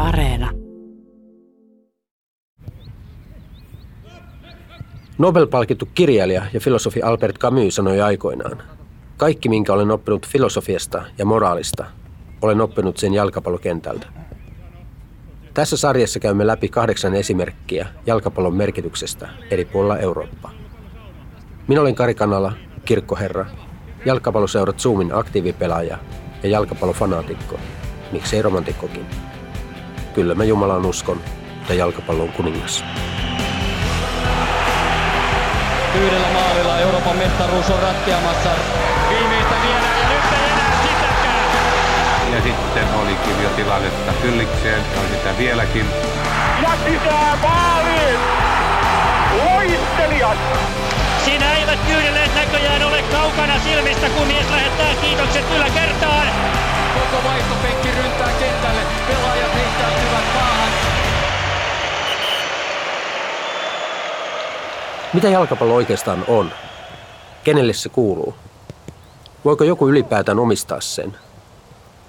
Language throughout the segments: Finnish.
Areena. Nobel-palkittu kirjailija ja filosofi Albert Camus sanoi aikoinaan, kaikki minkä olen oppinut filosofiasta ja moraalista, olen oppinut sen jalkapallokentältä. Tässä sarjassa käymme läpi kahdeksan esimerkkiä jalkapallon merkityksestä eri puolilla Eurooppaa. Minä olen Kari Kanala, kirkkoherra, jalkapalloseurat Zoomin aktiivipelaaja ja jalkapallofanaatikko, miksei romantikkokin. Kyllä mä Jumalaan uskon ja jalkapallon kuningas. Yhdellä maalilla Euroopan mestaruus on ratkeamassa. Viimeistä vielä ja nyt ei enää sitäkään. Ja sitten olikin jo tilannetta kyllikseen, on sitä vieläkin. Ja sisään maaliin! Loistelijat! Siinä eivät kyydelleet näköjään ole kaukana silmistä, kun mies lähettää kiitokset yläkertaan. Koko vaihtopenkki ryntää kentälle. Pelaajat heittäytyvät maahan. Mitä jalkapallo oikeastaan on? Kenelle se kuuluu? Voiko joku ylipäätään omistaa sen?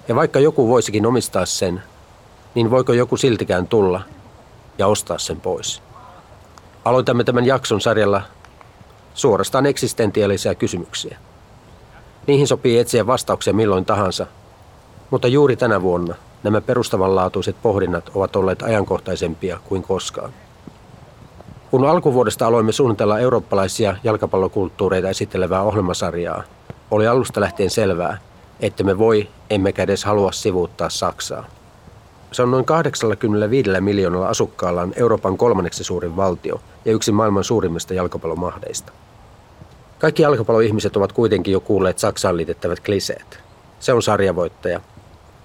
Ja vaikka joku voisikin omistaa sen, niin voiko joku siltikään tulla ja ostaa sen pois? Aloitamme tämän jakson sarjalla suorastaan eksistentiaalisia kysymyksiä. Niihin sopii etsiä vastauksia milloin tahansa, mutta juuri tänä vuonna nämä perustavanlaatuiset pohdinnat ovat olleet ajankohtaisempia kuin koskaan. Kun alkuvuodesta aloimme suunnitella eurooppalaisia jalkapallokulttuureita esittelevää ohjelmasarjaa, oli alusta lähtien selvää, että me voi, emmekä edes halua sivuuttaa Saksaa. Se on noin 85 miljoonalla asukkaallaan Euroopan kolmanneksi suurin valtio ja yksi maailman suurimmista jalkapallomahdeista. Kaikki jalkapalloihmiset ovat kuitenkin jo kuulleet Saksaan liitettävät kliseet. Se on sarjavoittaja.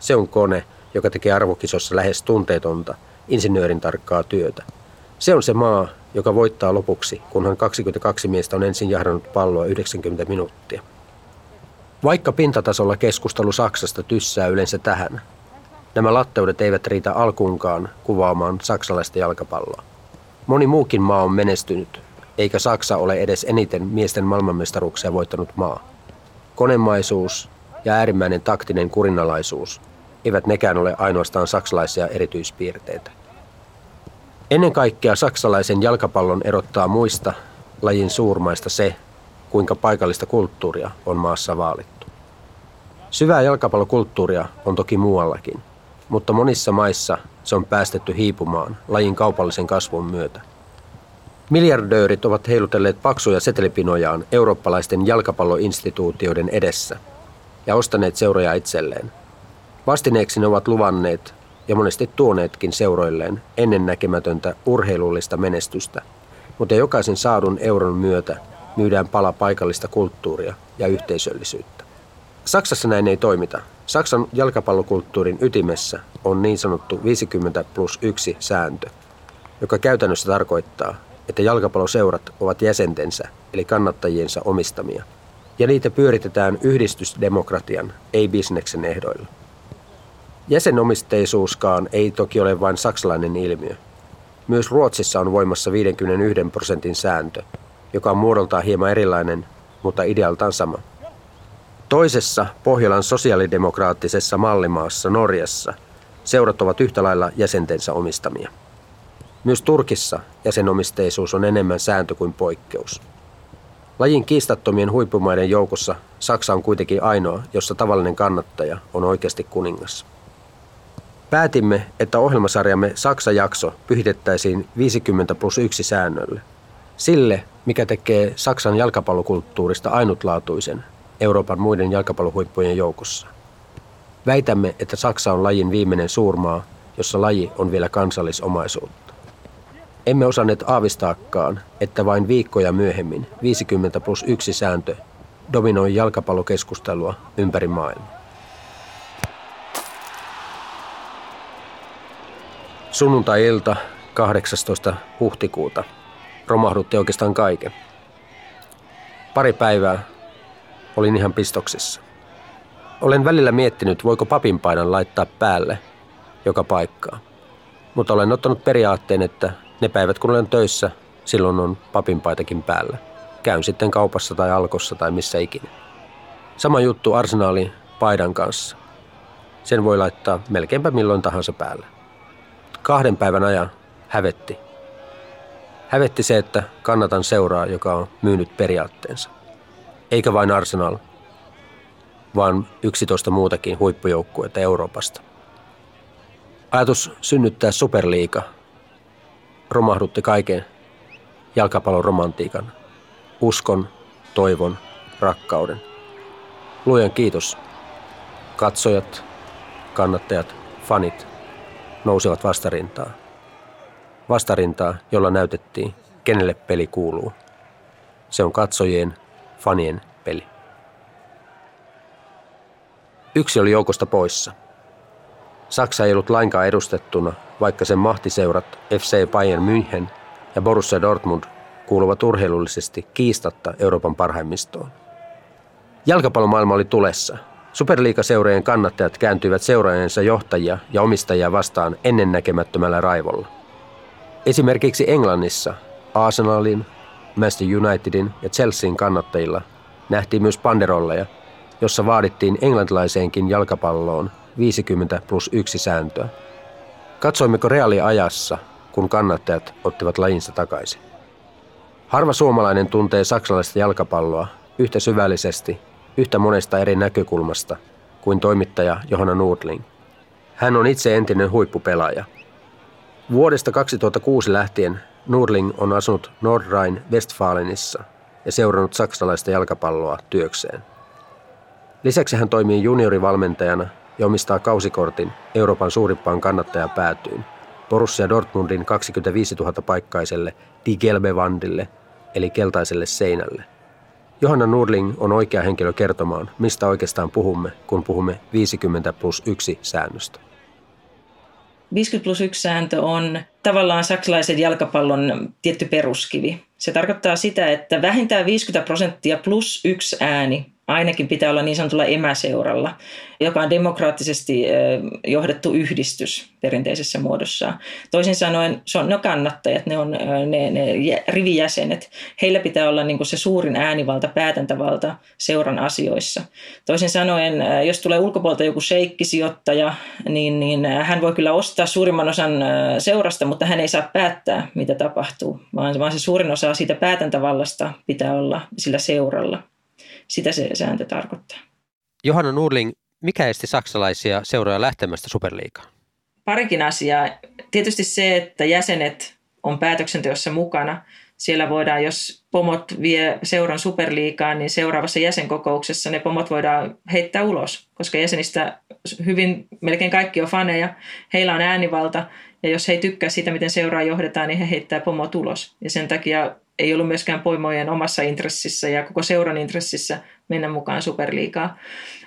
Se on kone, joka tekee arvokisossa lähes tunteetonta, insinöörin tarkkaa työtä. Se on se maa, joka voittaa lopuksi, kunhan 22 miestä on ensin jahdannut palloa 90 minuuttia. Vaikka pintatasolla keskustelu Saksasta tyssää yleensä tähän, nämä latteudet eivät riitä alkuunkaan kuvaamaan saksalaista jalkapalloa. Moni muukin maa on menestynyt, eikä Saksa ole edes eniten miesten maailmanmestaruuksia voittanut maa. Konemaisuus ja äärimmäinen taktinen kurinalaisuus eivät nekään ole ainoastaan saksalaisia erityispiirteitä. Ennen kaikkea saksalaisen jalkapallon erottaa muista lajin suurmaista se, kuinka paikallista kulttuuria on maassa vaalittu. Syvää jalkapallokulttuuria on toki muuallakin, mutta monissa maissa se on päästetty hiipumaan lajin kaupallisen kasvun myötä. Miljardöörit ovat heilutelleet paksuja setelipinojaan eurooppalaisten jalkapalloinstituutioiden edessä ja ostaneet seuroja itselleen. Vastineeksi ne ovat luvanneet ja monesti tuoneetkin seuroilleen ennennäkemätöntä urheilullista menestystä, mutta jokaisen saadun euron myötä myydään pala paikallista kulttuuria ja yhteisöllisyyttä. Saksassa näin ei toimita. Saksan jalkapallokulttuurin ytimessä on niin sanottu 50 plus 1 sääntö, joka käytännössä tarkoittaa, että jalkapalloseurat ovat jäsentensä eli kannattajiensa omistamia, ja niitä pyöritetään yhdistysdemokratian, ei bisneksen ehdoilla. Jäsenomisteisuuskaan ei toki ole vain saksalainen ilmiö. Myös Ruotsissa on voimassa 51 prosentin sääntö, joka on muodoltaan hieman erilainen, mutta idealtaan sama. Toisessa Pohjolan sosiaalidemokraattisessa mallimaassa Norjassa seurat ovat yhtä lailla jäsentensä omistamia. Myös Turkissa jäsenomisteisuus on enemmän sääntö kuin poikkeus. Lajin kiistattomien huippumaiden joukossa Saksa on kuitenkin ainoa, jossa tavallinen kannattaja on oikeasti kuningas. Päätimme, että ohjelmasarjamme Saksa-jakso pyhitettäisiin 50 plus 1 säännölle. Sille, mikä tekee Saksan jalkapallokulttuurista ainutlaatuisen Euroopan muiden jalkapallohuippujen joukossa. Väitämme, että Saksa on lajin viimeinen suurmaa, jossa laji on vielä kansallisomaisuutta. Emme osanneet aavistaakaan, että vain viikkoja myöhemmin 50 plus 1 sääntö dominoi jalkapallokeskustelua ympäri maailmaa. Sunnuntai-ilta 18. huhtikuuta romahdutti oikeastaan kaiken. Pari päivää olin ihan pistoksissa. Olen välillä miettinyt, voiko papinpaidan laittaa päälle joka paikkaa. Mutta olen ottanut periaatteen, että ne päivät kun olen töissä, silloin on papinpaitakin päällä. Käyn sitten kaupassa tai alkossa tai missä ikinä. Sama juttu arsenaalin paidan kanssa. Sen voi laittaa melkeinpä milloin tahansa päälle. Kahden päivän ajan hävetti. Hävetti se, että kannatan seuraa, joka on myynyt periaatteensa. Eikä vain Arsenal, vaan 11 muutakin huippujoukkuetta Euroopasta. Ajatus synnyttää superliiga romahdutti kaiken jalkapallon romantiikan, uskon, toivon, rakkauden. Luojan kiitos. Katsojat, kannattajat, fanit nousivat vastarintaa. Vastarintaa, jolla näytettiin, kenelle peli kuuluu. Se on katsojien, fanien peli. Yksi oli joukosta poissa. Saksa ei ollut lainkaan edustettuna, vaikka sen mahtiseurat FC Bayern München ja Borussia Dortmund kuuluvat urheilullisesti kiistatta Euroopan parhaimmistoon. Jalkapallomaailma oli tulessa. Superliigaseurojen kannattajat kääntyivät seuraajansa johtajia ja omistajia vastaan ennennäkemättömällä raivolla. Esimerkiksi Englannissa Arsenalin, Manchester Unitedin ja Chelsean kannattajilla nähtiin myös panderolleja, jossa vaadittiin englantilaiseenkin jalkapalloon 50 plus 1 sääntöä. Katsoimmeko reaaliajassa, kun kannattajat ottivat lajinsa takaisin? Harva suomalainen tuntee saksalaista jalkapalloa yhtä syvällisesti, yhtä monesta eri näkökulmasta kuin toimittaja Johanna Nordling. Hän on itse entinen huippupelaaja. Vuodesta 2006 lähtien Nordling on asunut Nordrhein-Westfalenissa ja seurannut saksalaista jalkapalloa työkseen. Lisäksi hän toimii juniorivalmentajana ja omistaa kausikortin Euroopan suurimpaan kannattajapäätyyn, Borussia Dortmundin 25 000 paikkaiselle Die Gelbe Wandille, eli keltaiselle seinälle. Johanna Nurling on oikea henkilö kertomaan, mistä oikeastaan puhumme, kun puhumme 50 plus 1 säännöstä. 50 plus 1 sääntö on tavallaan saksalaisen jalkapallon tietty peruskivi. Se tarkoittaa sitä, että vähintään 50 prosenttia plus yksi ääni ainakin pitää olla niin sanotulla emäseuralla, joka on demokraattisesti johdettu yhdistys perinteisessä muodossa. Toisin sanoen se on, ne kannattajat, ne on ne, ne rivijäsenet. Heillä pitää olla niin se suurin äänivalta, päätäntävalta seuran asioissa. Toisin sanoen, jos tulee ulkopuolelta joku sheikkisijoittaja, niin, niin hän voi kyllä ostaa suurimman osan seurasta, mutta hän ei saa päättää, mitä tapahtuu, vaan, vaan se suurin osa siitä päätäntävallasta pitää olla sillä seuralla. Sitä se sääntö tarkoittaa. Johanna Nurling, mikä esti saksalaisia seuroja lähtemästä superliigaan? Parikin asiaa. Tietysti se, että jäsenet on päätöksenteossa mukana. Siellä voidaan, jos pomot vie seuran superliikaan, niin seuraavassa jäsenkokouksessa ne pomot voidaan heittää ulos, koska jäsenistä hyvin melkein kaikki on faneja. Heillä on äänivalta ja jos he ei tykkää siitä, miten seuraa johdetaan, niin he heittää pomot ulos. Ja sen takia ei ollut myöskään poimojen omassa intressissä ja koko seuran intressissä mennä mukaan superliikaa.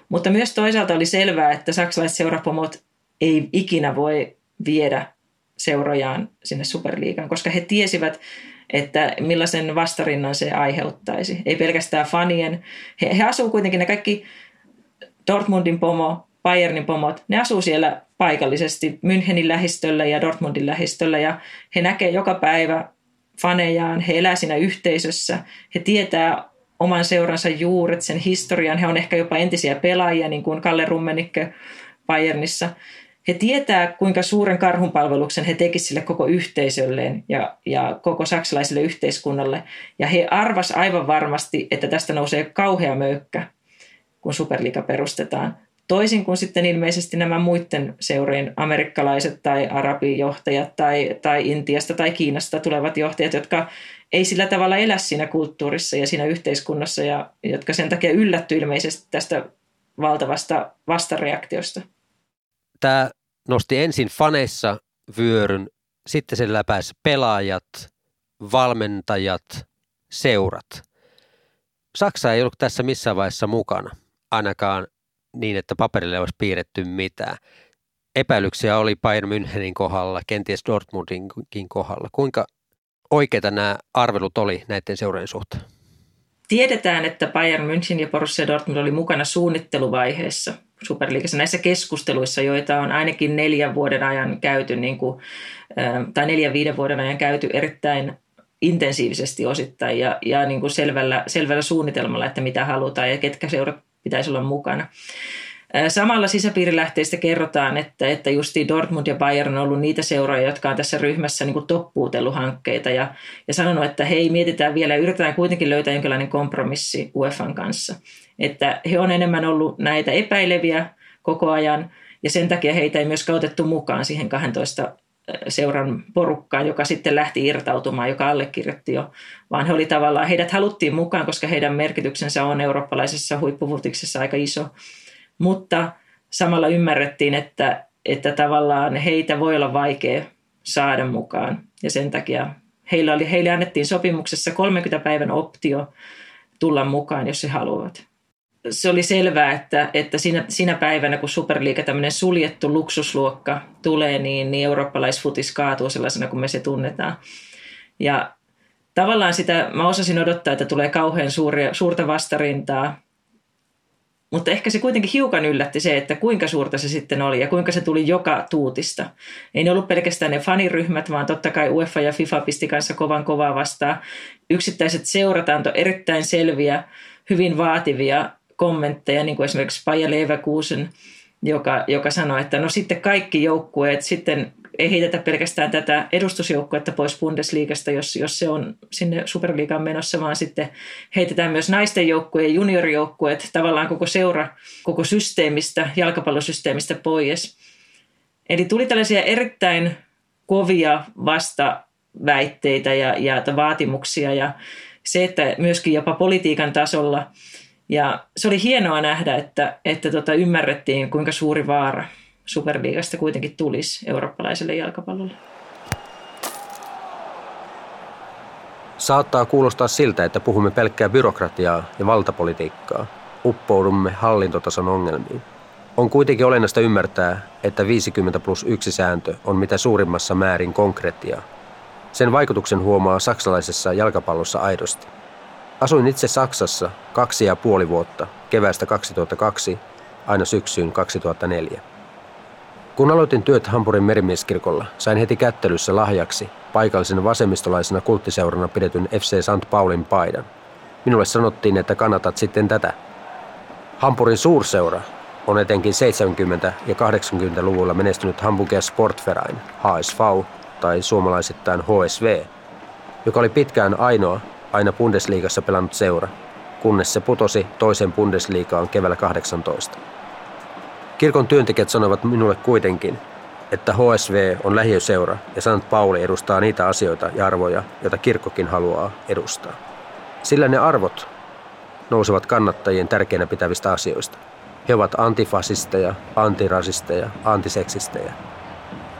Mutta myös toisaalta oli selvää, että saksalaiset seurapomot ei ikinä voi viedä seurojaan sinne superliigaan, koska he tiesivät, että millaisen vastarinnan se aiheuttaisi. Ei pelkästään fanien. He, he asuu kuitenkin, ne kaikki Dortmundin pomo, Bayernin pomot, ne asuu siellä paikallisesti Münchenin lähistöllä ja Dortmundin lähistöllä ja he näkee joka päivä fanejaan, he elää siinä yhteisössä, he tietää oman seuransa juuret, sen historian, he on ehkä jopa entisiä pelaajia, niin kuin Kalle Rummenikke Bayernissa. He tietää, kuinka suuren karhunpalveluksen he tekisivät sille koko yhteisölleen ja, ja koko saksalaiselle yhteiskunnalle. Ja he arvas aivan varmasti, että tästä nousee kauhea möykkä, kun Superliga perustetaan. Toisin kuin sitten ilmeisesti nämä muiden seurojen amerikkalaiset tai arabijohtajat tai, tai Intiasta tai Kiinasta tulevat johtajat, jotka ei sillä tavalla elä siinä kulttuurissa ja siinä yhteiskunnassa ja jotka sen takia yllätty ilmeisesti tästä valtavasta vastareaktiosta. Tämä nosti ensin faneissa vyöryn, sitten sen läpäisi pelaajat, valmentajat, seurat. Saksa ei ollut tässä missään vaiheessa mukana, ainakaan niin, että paperille olisi piirretty mitään. Epäilyksiä oli Bayern Münchenin kohdalla, kenties Dortmundinkin kohdalla. Kuinka oikeita nämä arvelut oli näiden seurojen suhteen? Tiedetään, että Bayern München ja Borussia Dortmund oli mukana suunnitteluvaiheessa Superliigassa näissä keskusteluissa, joita on ainakin neljän vuoden ajan käyty, niin kuin, tai neljän viiden vuoden ajan käyty erittäin intensiivisesti osittain ja, ja niin kuin selvällä, selvällä suunnitelmalla, että mitä halutaan ja ketkä seurat pitäisi olla mukana. Samalla sisäpiirilähteistä kerrotaan, että, että justi Dortmund ja Bayern on ollut niitä seuroja, jotka on tässä ryhmässä niin kuin toppuutellut hankkeita ja, ja sanonut, että hei, mietitään vielä ja yritetään kuitenkin löytää jonkinlainen kompromissi UEFan kanssa. Että he on enemmän ollut näitä epäileviä koko ajan ja sen takia heitä ei myös otettu mukaan siihen 12 seuran porukkaan, joka sitten lähti irtautumaan, joka allekirjoitti jo, vaan he oli tavallaan, heidät haluttiin mukaan, koska heidän merkityksensä on eurooppalaisessa huippuvutiksessa aika iso, mutta samalla ymmärrettiin, että, että tavallaan heitä voi olla vaikea saada mukaan. Ja sen takia heillä oli, heille annettiin sopimuksessa 30 päivän optio tulla mukaan, jos he haluavat se oli selvää, että, että siinä, siinä päivänä, kun Superliiga, tämmöinen suljettu luksusluokka tulee, niin, niin eurooppalaisfutis kaatuu sellaisena kuin me se tunnetaan. Ja tavallaan sitä, mä osasin odottaa, että tulee kauhean suuria, suurta vastarintaa, mutta ehkä se kuitenkin hiukan yllätti se, että kuinka suurta se sitten oli ja kuinka se tuli joka tuutista. Ei ne ollut pelkästään ne faniryhmät, vaan totta kai UEFA ja FIFA pisti kanssa kovan kovaa vastaan. Yksittäiset seurat antoi erittäin selviä, hyvin vaativia kommentteja, niin kuin esimerkiksi Paja Leverkusen, joka, joka sanoi, että no sitten kaikki joukkueet, sitten ei heitetä pelkästään tätä edustusjoukkuetta pois Bundesliigasta, jos, jos se on sinne Superliigaan menossa, vaan sitten heitetään myös naisten joukkueet ja juniorijoukkueet, tavallaan koko seura, koko systeemistä, jalkapallosysteemistä pois. Eli tuli tällaisia erittäin kovia vastaväitteitä ja, ja vaatimuksia ja se, että myöskin jopa politiikan tasolla – ja se oli hienoa nähdä, että, että tota, ymmärrettiin, kuinka suuri vaara Superliigasta kuitenkin tulisi eurooppalaiselle jalkapallolle. Saattaa kuulostaa siltä, että puhumme pelkkää byrokratiaa ja valtapolitiikkaa. Uppoudumme hallintotason ongelmiin. On kuitenkin olennaista ymmärtää, että 50 plus 1 sääntö on mitä suurimmassa määrin konkretiaa. Sen vaikutuksen huomaa saksalaisessa jalkapallossa aidosti. Asuin itse Saksassa kaksi ja puoli vuotta, keväästä 2002 aina syksyyn 2004. Kun aloitin työt Hampurin merimieskirkolla, sain heti kättelyssä lahjaksi paikallisen vasemmistolaisena kulttiseurana pidetyn FC St. Paulin paidan. Minulle sanottiin, että kannatat sitten tätä. Hampurin suurseura on etenkin 70- ja 80-luvulla menestynyt Hamburger Sportverein, HSV tai suomalaisittain HSV, joka oli pitkään ainoa aina Bundesliigassa pelannut seura, kunnes se putosi toisen Bundesliigaan keväällä 18. Kirkon työntekijät sanovat minulle kuitenkin, että HSV on lähiöseura ja St. Pauli edustaa niitä asioita ja arvoja, joita kirkkokin haluaa edustaa. Sillä ne arvot nousevat kannattajien tärkeinä pitävistä asioista. He ovat antifasisteja, antirasisteja, antiseksisteja.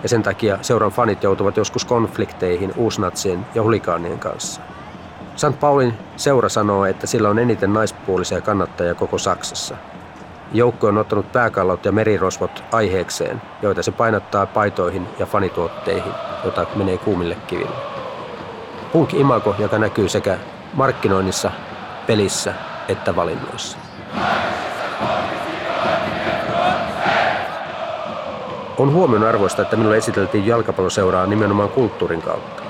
Ja sen takia seuran fanit joutuvat joskus konflikteihin uusnatsien ja hulikaanien kanssa – St. Paulin seura sanoo, että sillä on eniten naispuolisia kannattajia koko Saksassa. Joukko on ottanut pääkallot ja merirosvot aiheekseen, joita se painottaa paitoihin ja fanituotteihin, joita menee kuumille kiville. Punk imago, joka näkyy sekä markkinoinnissa, pelissä että valinnoissa. On huomionarvoista, että minulle esiteltiin jalkapalloseuraa nimenomaan kulttuurin kautta.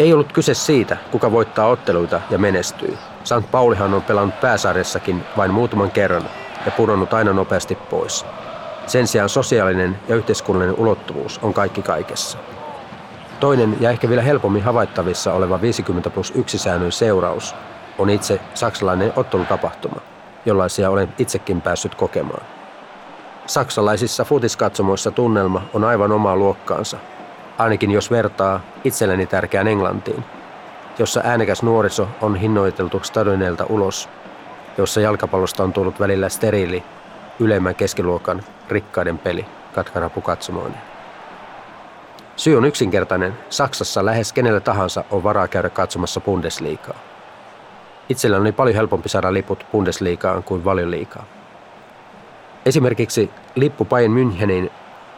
Ei ollut kyse siitä, kuka voittaa otteluita ja menestyy. St. Paulihan on pelannut pääsarjassakin vain muutaman kerran ja pudonnut aina nopeasti pois. Sen sijaan sosiaalinen ja yhteiskunnallinen ulottuvuus on kaikki kaikessa. Toinen ja ehkä vielä helpommin havaittavissa oleva 50 plus 1 säännön seuraus on itse saksalainen ottelutapahtuma, jollaisia olen itsekin päässyt kokemaan. Saksalaisissa futiskatsomoissa tunnelma on aivan omaa luokkaansa ainakin jos vertaa itselleni tärkeään Englantiin, jossa äänekäs nuoriso on hinnoiteltu stadioneilta ulos, jossa jalkapallosta on tullut välillä steriili, ylemmän keskiluokan rikkaiden peli katkarapu katsomoin. Syy on yksinkertainen. Saksassa lähes kenellä tahansa on varaa käydä katsomassa Bundesliigaa. Itsellä oli paljon helpompi saada liput Bundesliigaan kuin valioliikaa. Esimerkiksi lippu Bayern Münchenin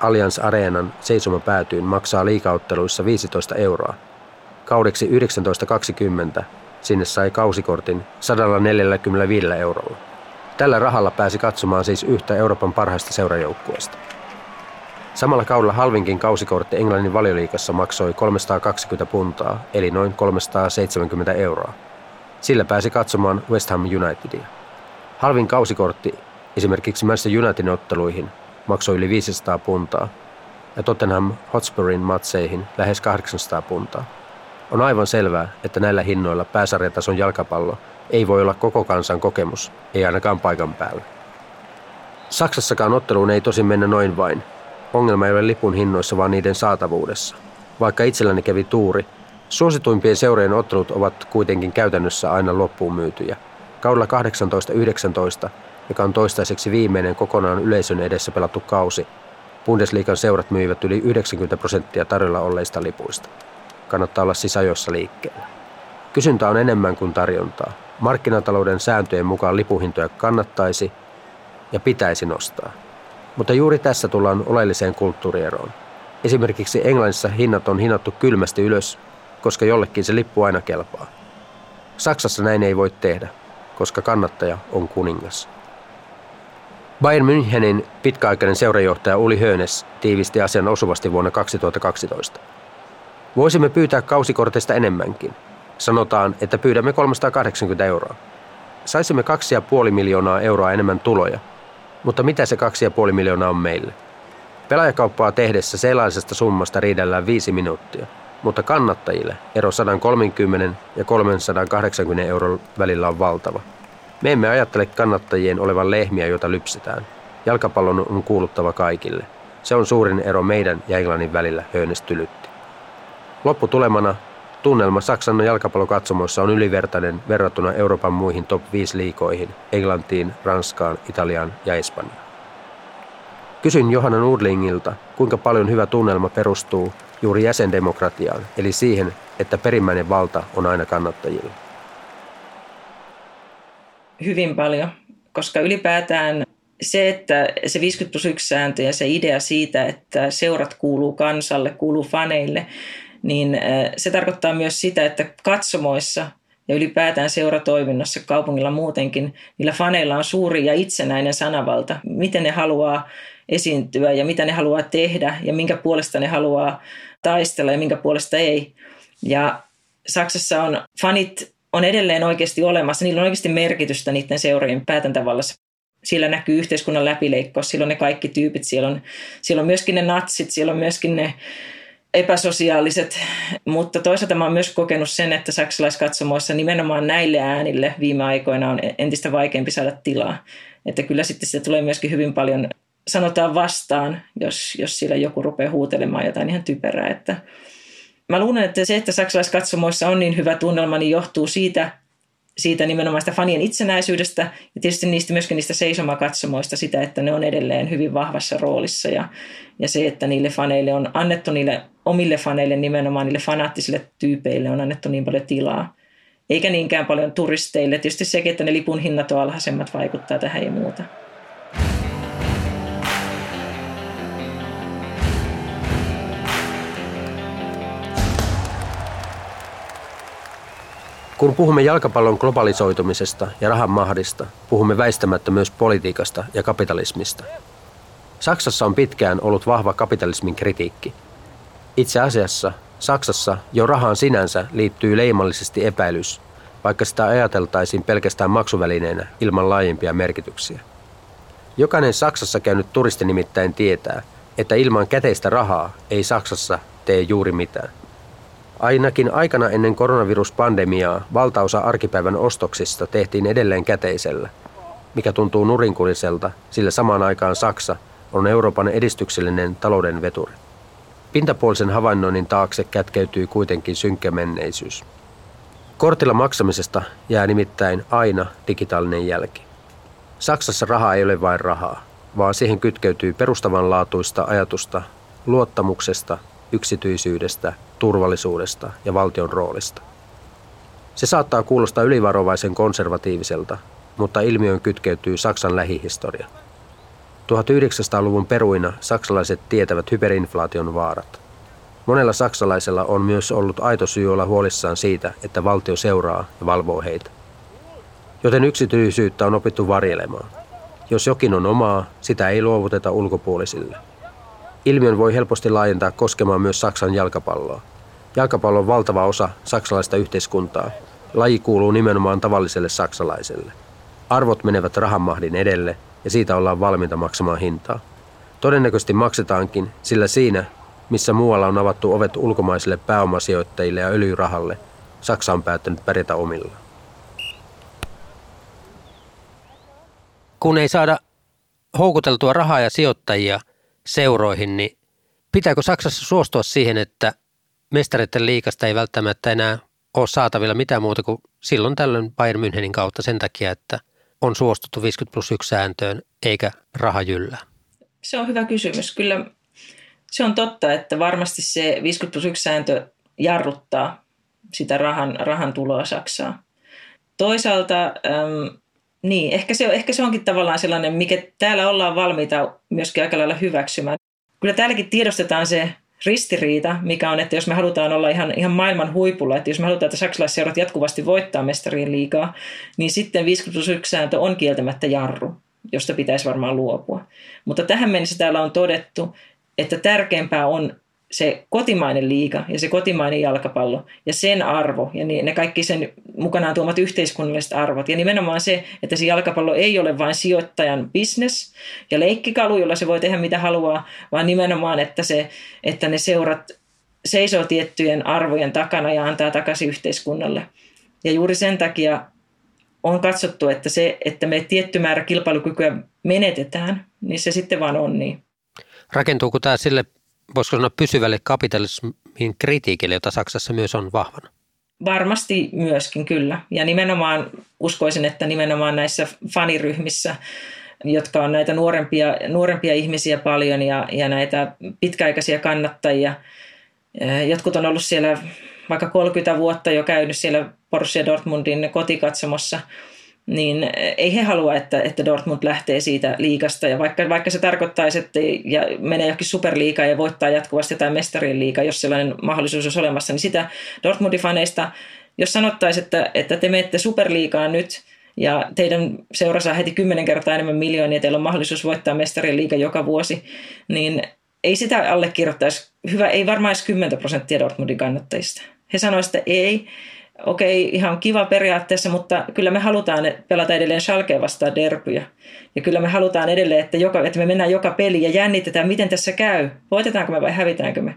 Allianz Areenan seisomapäätyyn maksaa liikautteluissa 15 euroa. Kaudeksi 1920 sinne sai kausikortin 145 eurolla. Tällä rahalla pääsi katsomaan siis yhtä Euroopan parhaista seurajoukkueesta. Samalla kaudella halvinkin kausikortti Englannin valioliikassa maksoi 320 puntaa, eli noin 370 euroa. Sillä pääsi katsomaan West Ham Unitedia. Halvin kausikortti esimerkiksi Manchester Unitedin otteluihin, maksoi yli 500 puntaa ja Tottenham Hotspurin matseihin lähes 800 puntaa. On aivan selvää, että näillä hinnoilla pääsarjatason jalkapallo ei voi olla koko kansan kokemus, ei ainakaan paikan päällä. Saksassakaan otteluun ei tosin mennä noin vain. Ongelma ei ole lipun hinnoissa, vaan niiden saatavuudessa. Vaikka itselläni kävi tuuri, suosituimpien seurojen ottelut ovat kuitenkin käytännössä aina loppuun myytyjä. Kaudella 18-19, joka on toistaiseksi viimeinen kokonaan yleisön edessä pelattu kausi, Bundesliigan seurat myivät yli 90 prosenttia tarjolla olleista lipuista. Kannattaa olla ajoissa liikkeellä. Kysyntä on enemmän kuin tarjontaa. Markkinatalouden sääntöjen mukaan lipuhintoja kannattaisi ja pitäisi nostaa. Mutta juuri tässä tullaan oleelliseen kulttuurieroon. Esimerkiksi Englannissa hinnat on hinnattu kylmästi ylös, koska jollekin se lippu aina kelpaa. Saksassa näin ei voi tehdä, koska kannattaja on kuningas. Bayern Münchenin pitkäaikainen seurajohtaja Uli Hönes tiivisti asian osuvasti vuonna 2012. Voisimme pyytää kausikorteista enemmänkin. Sanotaan, että pyydämme 380 euroa. Saisimme 2,5 miljoonaa euroa enemmän tuloja. Mutta mitä se 2,5 miljoonaa on meille? Pelaajakauppaa tehdessä sellaisesta summasta riidellään 5 minuuttia, mutta kannattajille ero 130 ja 380 euron välillä on valtava. Me emme ajattele kannattajien olevan lehmiä, joita lypsetään. Jalkapallon on kuuluttava kaikille. Se on suurin ero meidän ja Englannin välillä, Hönes tylytti. Lopputulemana tunnelma Saksan jalkapallokatsomoissa on ylivertainen verrattuna Euroopan muihin top 5 liikoihin, Englantiin, Ranskaan, Italiaan ja Espanjaan. Kysyn Johanna Nordlingilta, kuinka paljon hyvä tunnelma perustuu juuri jäsendemokratiaan, eli siihen, että perimmäinen valta on aina kannattajilla hyvin paljon, koska ylipäätään se, että se 50 plus 1 sääntö ja se idea siitä, että seurat kuuluu kansalle, kuuluu faneille, niin se tarkoittaa myös sitä, että katsomoissa ja ylipäätään seuratoiminnassa kaupungilla muutenkin, niillä faneilla on suuri ja itsenäinen sanavalta, miten ne haluaa esiintyä ja mitä ne haluaa tehdä ja minkä puolesta ne haluaa taistella ja minkä puolesta ei. Ja Saksassa on fanit on edelleen oikeasti olemassa, niillä on oikeasti merkitystä niiden seurojen päätäntävallassa. Siellä näkyy yhteiskunnan läpileikkaus, siellä on ne kaikki tyypit, siellä on, siellä on myöskin ne natsit, siellä on myöskin ne epäsosiaaliset, mutta toisaalta mä oon myös kokenut sen, että saksalaiskatsomoissa nimenomaan näille äänille viime aikoina on entistä vaikeampi saada tilaa. Että kyllä sitten se tulee myöskin hyvin paljon sanotaan vastaan, jos, jos siellä joku rupeaa huutelemaan jotain ihan typerää, että Mä luulen, että se, että saksalaiskatsomoissa on niin hyvä tunnelma, niin johtuu siitä, siitä nimenomaan sitä fanien itsenäisyydestä ja tietysti niistä myöskin niistä seisomakatsomoista sitä, että ne on edelleen hyvin vahvassa roolissa ja, ja se, että niille faneille on annettu niille omille faneille nimenomaan niille fanaattisille tyypeille on annettu niin paljon tilaa. Eikä niinkään paljon turisteille. Tietysti sekin, että ne lipun hinnat on alhaisemmat vaikuttaa tähän ja muuta. Kun puhumme jalkapallon globalisoitumisesta ja rahan mahdista, puhumme väistämättä myös politiikasta ja kapitalismista. Saksassa on pitkään ollut vahva kapitalismin kritiikki. Itse asiassa Saksassa jo rahaan sinänsä liittyy leimallisesti epäilys, vaikka sitä ajateltaisiin pelkästään maksuvälineenä ilman laajempia merkityksiä. Jokainen Saksassa käynyt turisti nimittäin tietää, että ilman käteistä rahaa ei Saksassa tee juuri mitään. Ainakin aikana ennen koronaviruspandemiaa valtaosa arkipäivän ostoksista tehtiin edelleen käteisellä, mikä tuntuu nurinkuriselta, sillä samaan aikaan Saksa on Euroopan edistyksellinen talouden veturi. Pintapuolisen havainnoinnin taakse kätkeytyy kuitenkin synkkä menneisyys. Kortilla maksamisesta jää nimittäin aina digitaalinen jälki. Saksassa raha ei ole vain rahaa, vaan siihen kytkeytyy perustavanlaatuista ajatusta luottamuksesta, yksityisyydestä turvallisuudesta ja valtion roolista. Se saattaa kuulostaa ylivarovaisen konservatiiviselta, mutta ilmiön kytkeytyy Saksan lähihistoria. 1900-luvun peruina saksalaiset tietävät hyperinflaation vaarat. Monella saksalaisella on myös ollut aito syy olla huolissaan siitä, että valtio seuraa ja valvoo heitä. Joten yksityisyyttä on opittu varjelemaan. Jos jokin on omaa, sitä ei luovuteta ulkopuolisille. Ilmiön voi helposti laajentaa koskemaan myös Saksan jalkapalloa. Jalkapallo on valtava osa saksalaista yhteiskuntaa. Laji kuuluu nimenomaan tavalliselle saksalaiselle. Arvot menevät rahanmahdin edelle ja siitä ollaan valmiita maksamaan hintaa. Todennäköisesti maksetaankin, sillä siinä, missä muualla on avattu ovet ulkomaisille pääomasijoittajille ja öljyrahalle, Saksa on päättänyt pärjätä omilla. Kun ei saada houkuteltua rahaa ja sijoittajia seuroihin, niin pitääkö Saksassa suostua siihen, että mestareiden liikasta ei välttämättä enää ole saatavilla mitään muuta kuin silloin tällöin Bayern Münchenin kautta sen takia, että on suostuttu 50 plus 1 sääntöön eikä raha jyllä? Se on hyvä kysymys. Kyllä se on totta, että varmasti se 50 plus 1 sääntö jarruttaa sitä rahan, rahan tuloa Saksaa. Toisaalta niin, ehkä se, ehkä se onkin tavallaan sellainen, mikä täällä ollaan valmiita myöskin aika lailla hyväksymään. Kyllä täälläkin tiedostetaan se ristiriita, mikä on, että jos me halutaan olla ihan, ihan maailman huipulla, että jos me halutaan, että saksalaisseurat jatkuvasti voittaa mestarien liikaa, niin sitten 50 plus 1 sääntö on kieltämättä jarru, josta pitäisi varmaan luopua. Mutta tähän mennessä täällä on todettu, että tärkeämpää on se kotimainen liiga ja se kotimainen jalkapallo ja sen arvo ja ne kaikki sen mukanaan tuomat yhteiskunnalliset arvot. Ja nimenomaan se, että se jalkapallo ei ole vain sijoittajan business ja leikkikalu, jolla se voi tehdä mitä haluaa, vaan nimenomaan, että, se, että ne seurat seisoo tiettyjen arvojen takana ja antaa takaisin yhteiskunnalle. Ja juuri sen takia on katsottu, että se, että me tietty määrä kilpailukykyä menetetään, niin se sitten vaan on niin. Rakentuuko tämä sille voisiko sanoa pysyvälle kapitalismin kritiikille, jota Saksassa myös on vahvana? Varmasti myöskin kyllä. Ja nimenomaan uskoisin, että nimenomaan näissä faniryhmissä, jotka on näitä nuorempia, nuorempia ihmisiä paljon ja, ja näitä pitkäaikaisia kannattajia, eh, jotkut on ollut siellä vaikka 30 vuotta jo käynyt siellä Borussia Dortmundin kotikatsomossa – niin ei he halua, että, että Dortmund lähtee siitä liikasta. Ja vaikka, vaikka se tarkoittaisi, että ja menee johonkin superliikaan ja voittaa jatkuvasti jotain mestarien liikaa, jos sellainen mahdollisuus olisi olemassa, niin sitä Dortmundin faneista, jos sanottaisiin, että, että te menette superliikaan nyt, ja teidän seura saa heti kymmenen kertaa enemmän miljoonia, teillä on mahdollisuus voittaa mestarien liiga joka vuosi, niin ei sitä allekirjoittaisi. Hyvä, ei varmaan edes 10 prosenttia Dortmundin kannattajista. He sanoisivat, että ei, okei, ihan kiva periaatteessa, mutta kyllä me halutaan pelata edelleen Schalkea vastaan derbyjä. Ja kyllä me halutaan edelleen, että, joka, että me mennään joka peli ja jännitetään, miten tässä käy. Voitetaanko me vai hävitäänkö me?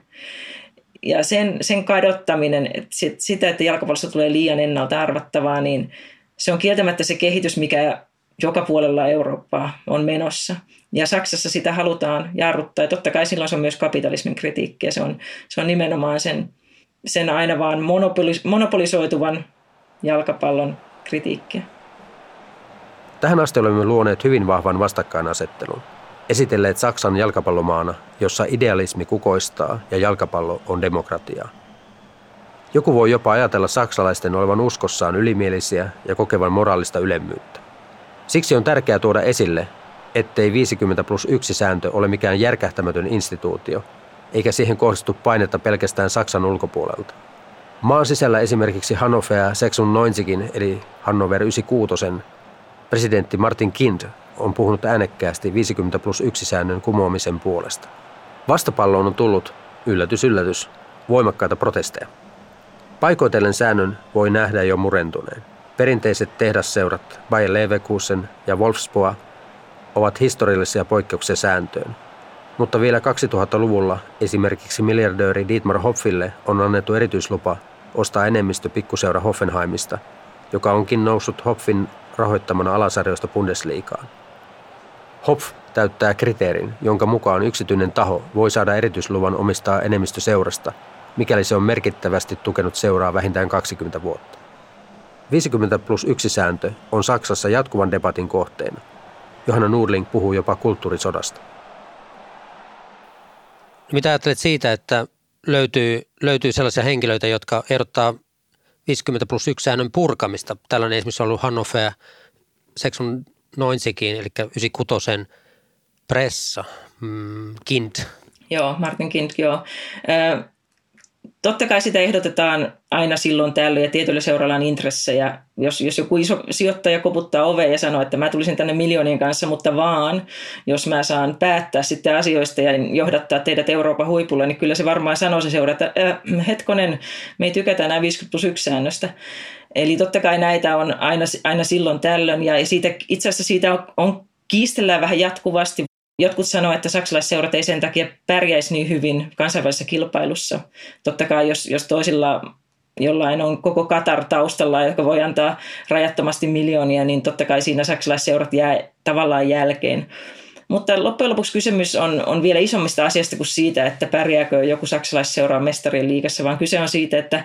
Ja sen, sen kadottaminen, että sit, sitä, että jalkapallossa tulee liian ennalta arvattavaa, niin se on kieltämättä se kehitys, mikä joka puolella Eurooppaa on menossa. Ja Saksassa sitä halutaan jarruttaa. Ja totta kai silloin se on myös kapitalismin kritiikki. Ja se on, se on nimenomaan sen, sen aina vaan monopolis- monopolisoituvan jalkapallon kritiikkiä. Tähän asti olemme luoneet hyvin vahvan vastakkainasettelun. Esitelleet Saksan jalkapallomaana, jossa idealismi kukoistaa ja jalkapallo on demokratiaa. Joku voi jopa ajatella saksalaisten olevan uskossaan ylimielisiä ja kokevan moraalista ylemmyyttä. Siksi on tärkeää tuoda esille, ettei 50 plus 1 sääntö ole mikään järkähtämätön instituutio – eikä siihen kohdistu painetta pelkästään Saksan ulkopuolelta. Maan sisällä esimerkiksi Hannover 96 eli Hannover 96 presidentti Martin Kind on puhunut äänekkäästi 50 plus 1 säännön kumoamisen puolesta. Vastapalloon on tullut, yllätys yllätys, voimakkaita protesteja. Paikoitellen säännön voi nähdä jo murentuneen. Perinteiset tehdasseurat Bayer Leverkusen ja Wolfsburg ovat historiallisia poikkeuksia sääntöön – mutta vielä 2000-luvulla esimerkiksi miljardööri Dietmar Hopfille on annettu erityislupa ostaa enemmistö pikkuseura Hoffenheimista, joka onkin noussut Hopfin rahoittamana alasarjoista Bundesliigaan. Hopf täyttää kriteerin, jonka mukaan yksityinen taho voi saada erityisluvan omistaa enemmistö seurasta, mikäli se on merkittävästi tukenut seuraa vähintään 20 vuotta. 50 plus 1 sääntö on Saksassa jatkuvan debatin kohteena. Johanna Nurling puhuu jopa kulttuurisodasta. Mitä ajattelet siitä, että löytyy, löytyy sellaisia henkilöitä, jotka ehdottaa 50 plus 1 säännön purkamista? Tällainen esimerkiksi on ollut Hannover Seksun Noinsikin, eli 96 pressa, mm, Kind. Joo, Martin Kind, joo. Totta kai sitä ehdotetaan aina silloin tällöin ja tietyllä seuralla on intressejä. Jos, jos joku iso sijoittaja koputtaa oveen ja sanoo, että mä tulisin tänne miljoonien kanssa, mutta vaan jos mä saan päättää sitten asioista ja johdattaa teidät Euroopan huipulle, niin kyllä se varmaan sanoo se seura, että äh, hetkonen, me ei tykätä enää 50 plus 1 säännöstä. Eli totta kai näitä on aina, aina silloin tällöin ja siitä, itse asiassa siitä on, on kiistellään vähän jatkuvasti. Jotkut sanoo, että saksalaisseurat ei sen takia pärjäisi niin hyvin kansainvälisessä kilpailussa. Totta kai jos, jos toisilla jollain on koko Katar taustalla, joka voi antaa rajattomasti miljoonia, niin totta kai siinä saksalaisseurat jää tavallaan jälkeen. Mutta loppujen lopuksi kysymys on, on vielä isommista asiasta kuin siitä, että pärjääkö joku saksalaisseura mestarien liigassa, vaan kyse on siitä, että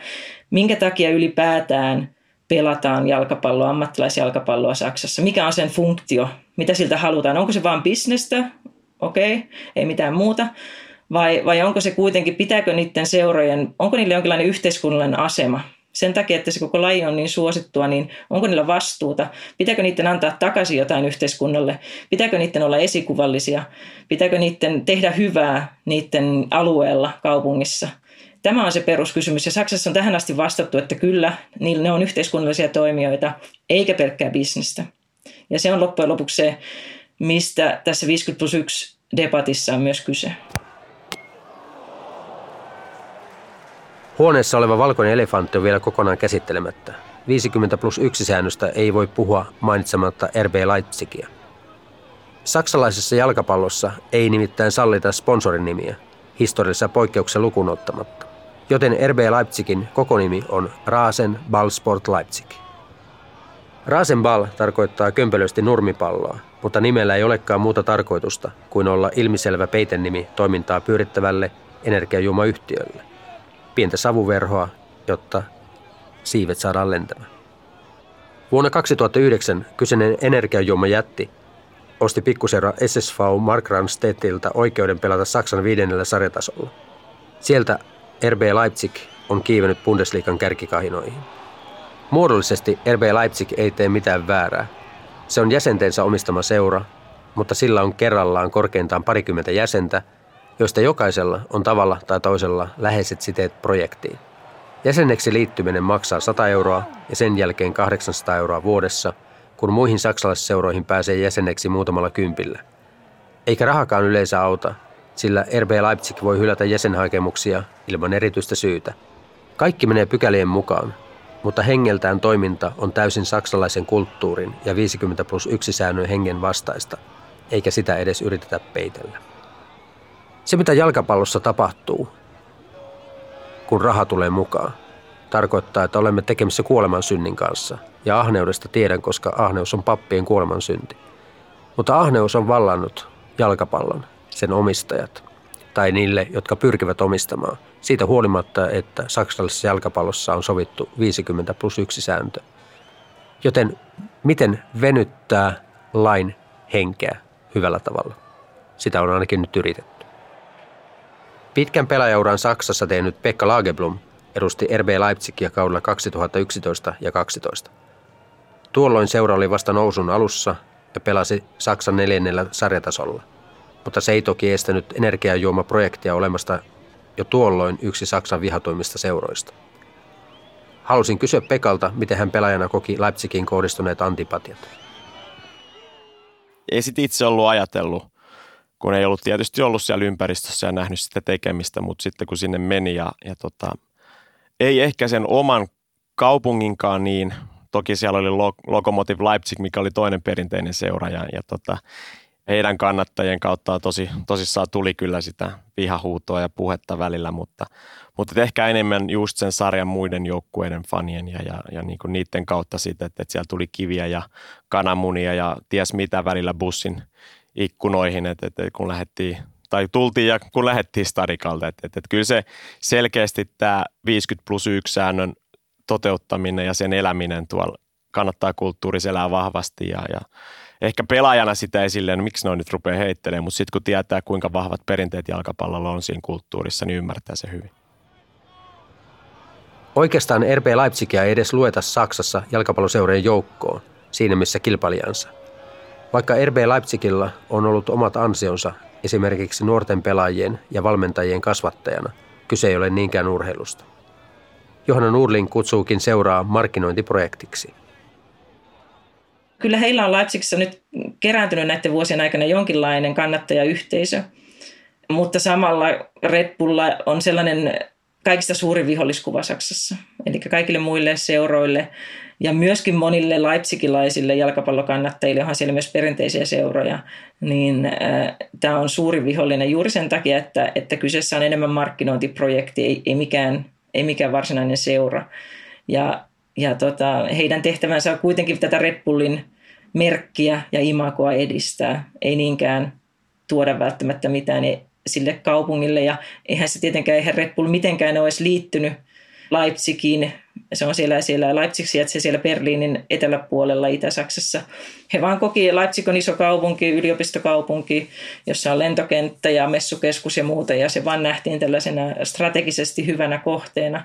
minkä takia ylipäätään pelataan jalkapalloa, ammattilaisjalkapalloa Saksassa. Mikä on sen funktio? Mitä siltä halutaan? Onko se vain bisnestä? Okei, okay. ei mitään muuta. Vai, vai onko se kuitenkin, pitääkö niiden seurojen, onko niillä jonkinlainen yhteiskunnallinen asema? sen takia, että se koko laji on niin suosittua, niin onko niillä vastuuta? Pitääkö niiden antaa takaisin jotain yhteiskunnalle? Pitääkö niiden olla esikuvallisia? Pitääkö niiden tehdä hyvää niiden alueella, kaupungissa? Tämä on se peruskysymys ja Saksassa on tähän asti vastattu, että kyllä, ne on yhteiskunnallisia toimijoita, eikä pelkkää bisnestä. Ja se on loppujen lopuksi se, mistä tässä 50 plus 1 debatissa on myös kyse. Huoneessa oleva valkoinen elefantti on vielä kokonaan käsittelemättä. 50 plus 1 säännöstä ei voi puhua mainitsematta RB Leipzigia. Saksalaisessa jalkapallossa ei nimittäin sallita sponsorin nimiä, historiallisessa poikkeuksessa lukuun ottamatta. Joten RB Leipzigin koko nimi on Rasen Ballsport Leipzig. Rasenball tarkoittaa kömpelösti nurmipalloa, mutta nimellä ei olekaan muuta tarkoitusta kuin olla ilmiselvä peitennimi toimintaa pyörittävälle energiajuomayhtiölle pientä savuverhoa, jotta siivet saadaan lentämään. Vuonna 2009 kyseinen jätti osti pikkuseura SSV Markranstedtiltä oikeuden pelata Saksan viidennellä sarjatasolla. Sieltä RB Leipzig on kiivennyt Bundesliigan kärkikahinoihin. Muodollisesti RB Leipzig ei tee mitään väärää. Se on jäsentensä omistama seura, mutta sillä on kerrallaan korkeintaan parikymmentä jäsentä – joista jokaisella on tavalla tai toisella läheiset siteet projektiin. Jäseneksi liittyminen maksaa 100 euroa ja sen jälkeen 800 euroa vuodessa, kun muihin saksalaisseuroihin pääsee jäseneksi muutamalla kympillä. Eikä rahakaan yleensä auta, sillä RB Leipzig voi hylätä jäsenhakemuksia ilman erityistä syytä. Kaikki menee pykälien mukaan, mutta hengeltään toiminta on täysin saksalaisen kulttuurin ja 50 plus 1 säännön hengen vastaista, eikä sitä edes yritetä peitellä. Se, mitä jalkapallossa tapahtuu, kun raha tulee mukaan, tarkoittaa, että olemme tekemisissä kuoleman synnin kanssa. Ja ahneudesta tiedän, koska ahneus on pappien kuoleman synti. Mutta ahneus on vallannut jalkapallon, sen omistajat, tai niille, jotka pyrkivät omistamaan. Siitä huolimatta, että saksalaisessa jalkapallossa on sovittu 50 plus 1 sääntö. Joten miten venyttää lain henkeä hyvällä tavalla? Sitä on ainakin nyt yritetty. Pitkän pelaajauran Saksassa tehnyt Pekka Lagerblom edusti RB Leipzigia kaudella 2011 ja 2012. Tuolloin seura oli vasta nousun alussa ja pelasi Saksan neljännellä sarjatasolla. Mutta se ei toki estänyt energiajuomaprojektia olemasta jo tuolloin yksi Saksan vihatoimista seuroista. Halusin kysyä Pekalta, miten hän pelaajana koki Leipzigin kohdistuneet antipatiat. Ei sit itse ollut ajatellut kun ei ollut tietysti ollut siellä ympäristössä ja nähnyt sitä tekemistä, mutta sitten kun sinne meni ja, ja tota, ei ehkä sen oman kaupunginkaan niin, toki siellä oli Lokomotiv Leipzig, mikä oli toinen perinteinen seura ja, ja tota, heidän kannattajien kautta tosi, tosissaan tuli kyllä sitä vihahuutoa ja puhetta välillä, mutta, mutta ehkä enemmän just sen sarjan muiden joukkueiden fanien ja, ja, ja niin kuin niiden kautta siitä, että, että siellä tuli kiviä ja kananmunia ja ties mitä välillä bussin ikkunoihin, että, että kun lähdettiin tai tultiin ja kun lähdettiin stadikalta. Että, että, että kyllä se selkeästi tämä 50 plus 1 säännön toteuttaminen ja sen eläminen tuolla kannattaa kulttuuris elää vahvasti ja, ja ehkä pelaajana sitä ei silleen, no miksi ne on nyt rupeaa heittelemään, mutta sitten kun tietää kuinka vahvat perinteet jalkapallolla on siinä kulttuurissa, niin ymmärtää se hyvin. Oikeastaan RB Leipzigia ei edes lueta Saksassa jalkapalloseurojen joukkoon, siinä missä kilpailijansa – vaikka RB Leipzigillä on ollut omat ansionsa esimerkiksi nuorten pelaajien ja valmentajien kasvattajana, kyse ei ole niinkään urheilusta. Johanna Nurling kutsuukin seuraa markkinointiprojektiksi. Kyllä heillä on Leipzigissä nyt kerääntynyt näiden vuosien aikana jonkinlainen kannattajayhteisö, mutta samalla Red Bulla on sellainen kaikista suurin viholliskuva Saksassa. Eli kaikille muille seuroille ja myöskin monille leipzigilaisille jalkapallokannattajille, onhan siellä myös perinteisiä seuroja, niin äh, tämä on suuri vihollinen juuri sen takia, että, että kyseessä on enemmän markkinointiprojekti, ei, ei, mikään, ei mikään varsinainen seura. Ja, ja tota, heidän tehtävänsä on kuitenkin tätä Red Bullin merkkiä ja imagoa edistää, ei niinkään tuoda välttämättä mitään sille kaupungille. Ja eihän se tietenkään, eihän Red Bull mitenkään olisi liittynyt Leipzigiin. Se on siellä, siellä Leipzig sijaitsee siellä Berliinin eteläpuolella Itä-Saksassa. He vaan koki, Leipzig on iso kaupunki, yliopistokaupunki, jossa on lentokenttä ja messukeskus ja muuta. Ja se vaan nähtiin tällaisena strategisesti hyvänä kohteena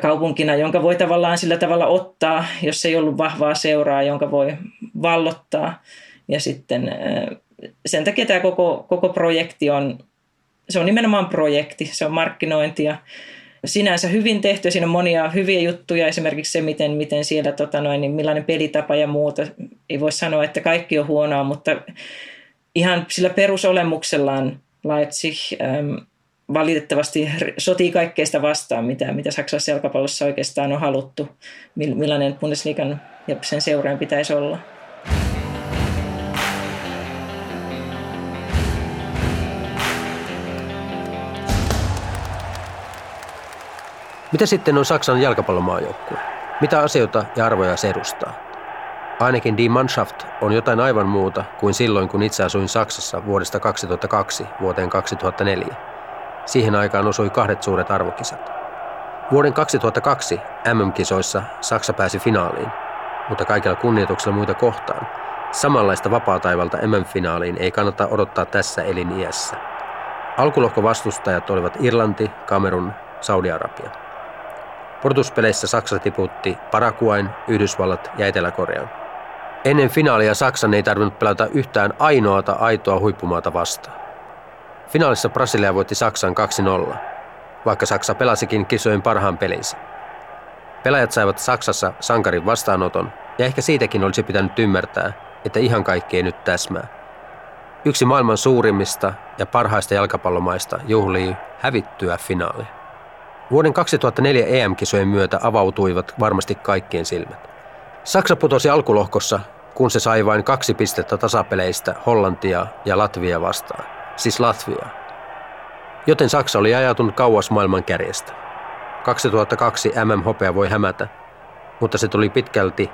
kaupunkina, jonka voi tavallaan sillä tavalla ottaa, jos ei ollut vahvaa seuraa, jonka voi vallottaa. Ja sitten sen takia tämä koko, koko projekti on, se on nimenomaan projekti, se on markkinointia. Sinänsä hyvin tehty, siinä on monia hyviä juttuja, esimerkiksi se, miten, miten siellä, tota noin, niin millainen pelitapa ja muuta. Ei voi sanoa, että kaikki on huonoa, mutta ihan sillä perusolemuksellaan Leipzig ähm, valitettavasti sotii kaikkeista vastaan, mitä, mitä Saksassa jalkapallossa oikeastaan on haluttu, millainen Bundesliigan ja sen seuraajan pitäisi olla. Mitä sitten on Saksan jalkapallomaajoukkue? Mitä asioita ja arvoja se edustaa? Ainakin Die Mannschaft on jotain aivan muuta kuin silloin, kun itse asuin Saksassa vuodesta 2002 vuoteen 2004. Siihen aikaan osui kahdet suuret arvokisat. Vuoden 2002 MM-kisoissa Saksa pääsi finaaliin, mutta kaikella kunnioituksella muita kohtaan. Samanlaista vapaataivalta MM-finaaliin ei kannata odottaa tässä eliniässä. Alkulohkovastustajat olivat Irlanti, Kamerun, Saudi-Arabia. Portuspeleissä Saksa tiputti Paraguain, Yhdysvallat ja Etelä-Korean. Ennen finaalia Saksan ei tarvinnut pelata yhtään ainoata aitoa huippumaata vastaan. Finaalissa Brasilia voitti Saksan 2-0, vaikka Saksa pelasikin kisojen parhaan pelinsä. Pelaajat saivat Saksassa sankarin vastaanoton, ja ehkä siitäkin olisi pitänyt ymmärtää, että ihan kaikki ei nyt täsmää. Yksi maailman suurimmista ja parhaista jalkapallomaista juhlii hävittyä finaalia. Vuoden 2004 EM-kisojen myötä avautuivat varmasti kaikkien silmät. Saksa putosi alkulohkossa, kun se sai vain kaksi pistettä tasapeleistä Hollantia ja Latvia vastaan, siis Latvia. Joten Saksa oli ajautunut kauas maailman kärjestä. 2002 MM-hopea voi hämätä, mutta se tuli pitkälti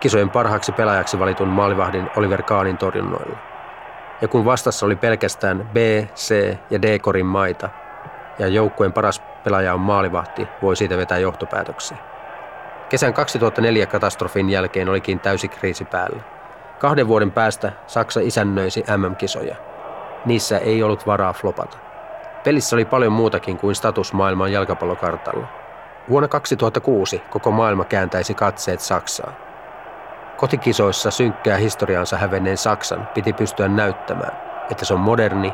kisojen parhaaksi pelaajaksi valitun maalivahdin Oliver Kahnin torjunnoilla. Ja kun vastassa oli pelkästään B, C ja D-korin maita – ja joukkueen paras pelaaja on maalivahti, voi siitä vetää johtopäätöksiä. Kesän 2004 katastrofin jälkeen olikin täysi kriisi päällä. Kahden vuoden päästä Saksa isännöisi MM-kisoja. Niissä ei ollut varaa flopata. Pelissä oli paljon muutakin kuin status maailman jalkapallokartalla. Vuonna 2006 koko maailma kääntäisi katseet Saksaan. Kotikisoissa synkkää historiansa hävenneen Saksan piti pystyä näyttämään, että se on moderni,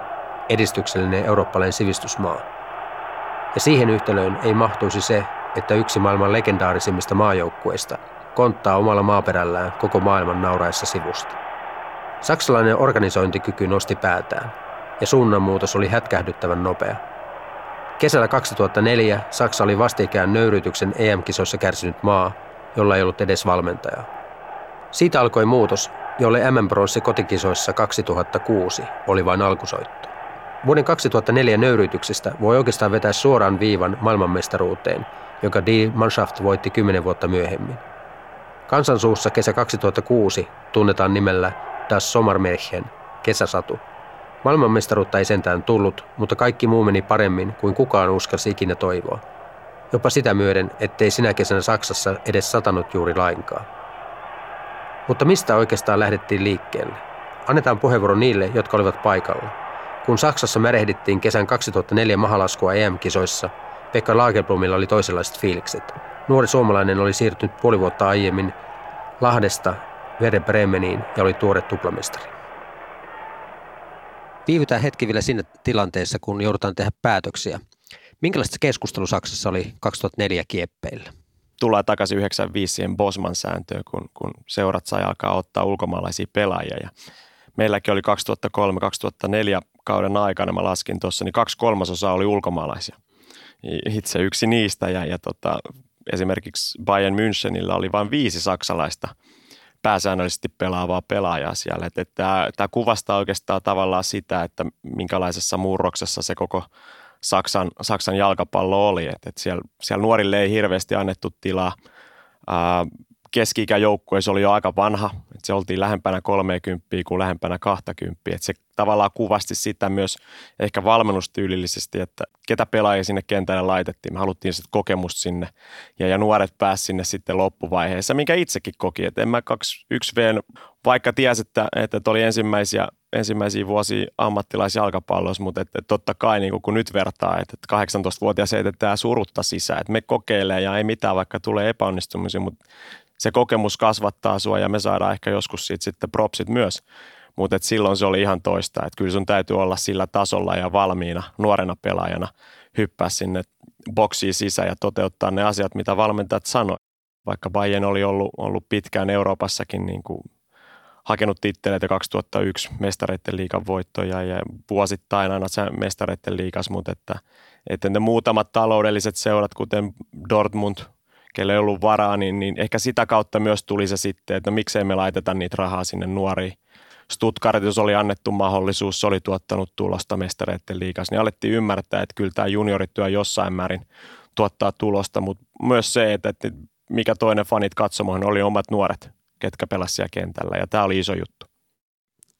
edistyksellinen eurooppalainen sivistysmaa – ja siihen yhtälöön ei mahtuisi se, että yksi maailman legendaarisimmista maajoukkueista konttaa omalla maaperällään koko maailman nauraessa sivusta. Saksalainen organisointikyky nosti päätään, ja suunnanmuutos oli hätkähdyttävän nopea. Kesällä 2004 Saksa oli vastikään nöyrytyksen EM-kisoissa kärsinyt maa, jolla ei ollut edes valmentajaa. Siitä alkoi muutos, jolle MM-bronssi kotikisoissa 2006 oli vain alkusoitto. Vuoden 2004 nöyrytyksestä voi oikeastaan vetää suoraan viivan maailmanmestaruuteen, jonka Die Mannschaft voitti kymmenen vuotta myöhemmin. Kansansuussa kesä 2006 tunnetaan nimellä Das Sommermärchen, kesäsatu. Maailmanmestaruutta ei sentään tullut, mutta kaikki muu meni paremmin kuin kukaan uskalsi ikinä toivoa. Jopa sitä myöden, ettei sinä kesänä Saksassa edes satanut juuri lainkaan. Mutta mistä oikeastaan lähdettiin liikkeelle? Annetaan puheenvuoro niille, jotka olivat paikalla. Kun Saksassa merehdittiin kesän 2004 mahalaskua EM-kisoissa, Pekka Lagerblomilla oli toisenlaiset fiilikset. Nuori suomalainen oli siirtynyt puoli vuotta aiemmin Lahdesta Verde Bremeniin ja oli tuore tuplamestari. Viivytään hetki vielä sinne tilanteessa, kun joudutaan tehdä päätöksiä. Minkälaista keskustelu Saksassa oli 2004 kieppeillä? Tullaan takaisin 95 siihen Bosman-sääntöön, kun, kun seurat sai alkaa ottaa ulkomaalaisia pelaajia. Ja meilläkin oli 2003-2004 kauden aikana, mä laskin tuossa, niin kaksi kolmasosaa oli ulkomaalaisia. itse yksi niistä ja, ja tota, esimerkiksi Bayern Münchenillä oli vain viisi saksalaista pääsäännöllisesti pelaavaa pelaajaa siellä. Että, tämä, kuvastaa oikeastaan tavallaan sitä, että minkälaisessa murroksessa se koko Saksan, Saksan jalkapallo oli. Että, että siellä, siellä nuorille ei hirveästi annettu tilaa. Ää, keski-ikäjoukkueessa oli jo aika vanha, että se oltiin lähempänä 30 kuin lähempänä 20. Että se tavallaan kuvasti sitä myös ehkä valmennustyylillisesti, että ketä pelaajia sinne kentälle laitettiin. Me haluttiin sitten kokemusta sinne ja, ja nuoret pääsi sinne sitten loppuvaiheessa, minkä itsekin koki. Että en mä 1 v vaikka tiesi, että, että oli ensimmäisiä, ensimmäisiä vuosia ammattilaisjalkapallossa, mutta että totta kai niin kun nyt vertaa, että 18-vuotias heitetään surutta sisään, että me kokeilee ja ei mitään, vaikka tulee epäonnistumisia, mutta se kokemus kasvattaa sua ja me saadaan ehkä joskus siitä sitten propsit myös. Mutta silloin se oli ihan toista, että kyllä sun täytyy olla sillä tasolla ja valmiina nuorena pelaajana hyppää sinne boksiin sisään ja toteuttaa ne asiat, mitä valmentajat sanoi. Vaikka Bayern oli ollut, ollut pitkään Euroopassakin niin kuin hakenut titteleitä 2001 mestareiden liikan voittoja ja vuosittain aina mestareiden liikas, mutta että, että ne muutamat taloudelliset seurat, kuten Dortmund, kelle ei ollut varaa, niin, niin ehkä sitä kautta myös tuli se sitten, että no miksei me laiteta niitä rahaa sinne nuoriin. Stuttgartissa oli annettu mahdollisuus, se oli tuottanut tulosta mestareiden liikas, niin alettiin ymmärtää, että kyllä tämä juniorityö jossain määrin tuottaa tulosta, mutta myös se, että, että mikä toinen fanit katsomaan oli omat nuoret, ketkä pelasivat siellä kentällä, ja tämä oli iso juttu.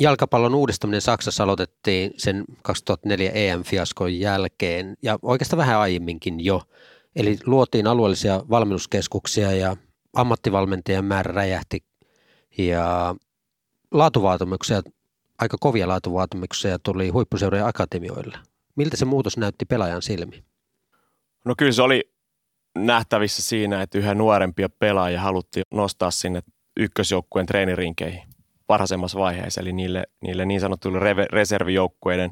Jalkapallon uudistaminen Saksassa aloitettiin sen 2004 EM-fiaskon jälkeen, ja oikeastaan vähän aiemminkin jo. Eli luotiin alueellisia valmennuskeskuksia ja ammattivalmentajien määrä räjähti ja laatuvaatimuksia, aika kovia laatuvaatimuksia tuli huippuseurojen akatemioille. Miltä se muutos näytti pelaajan silmi? No kyllä se oli nähtävissä siinä, että yhä nuorempia pelaajia haluttiin nostaa sinne ykkösjoukkueen treenirinkeihin varhaisemmassa vaiheessa, eli niille, niille niin sanottuille reservijoukkueiden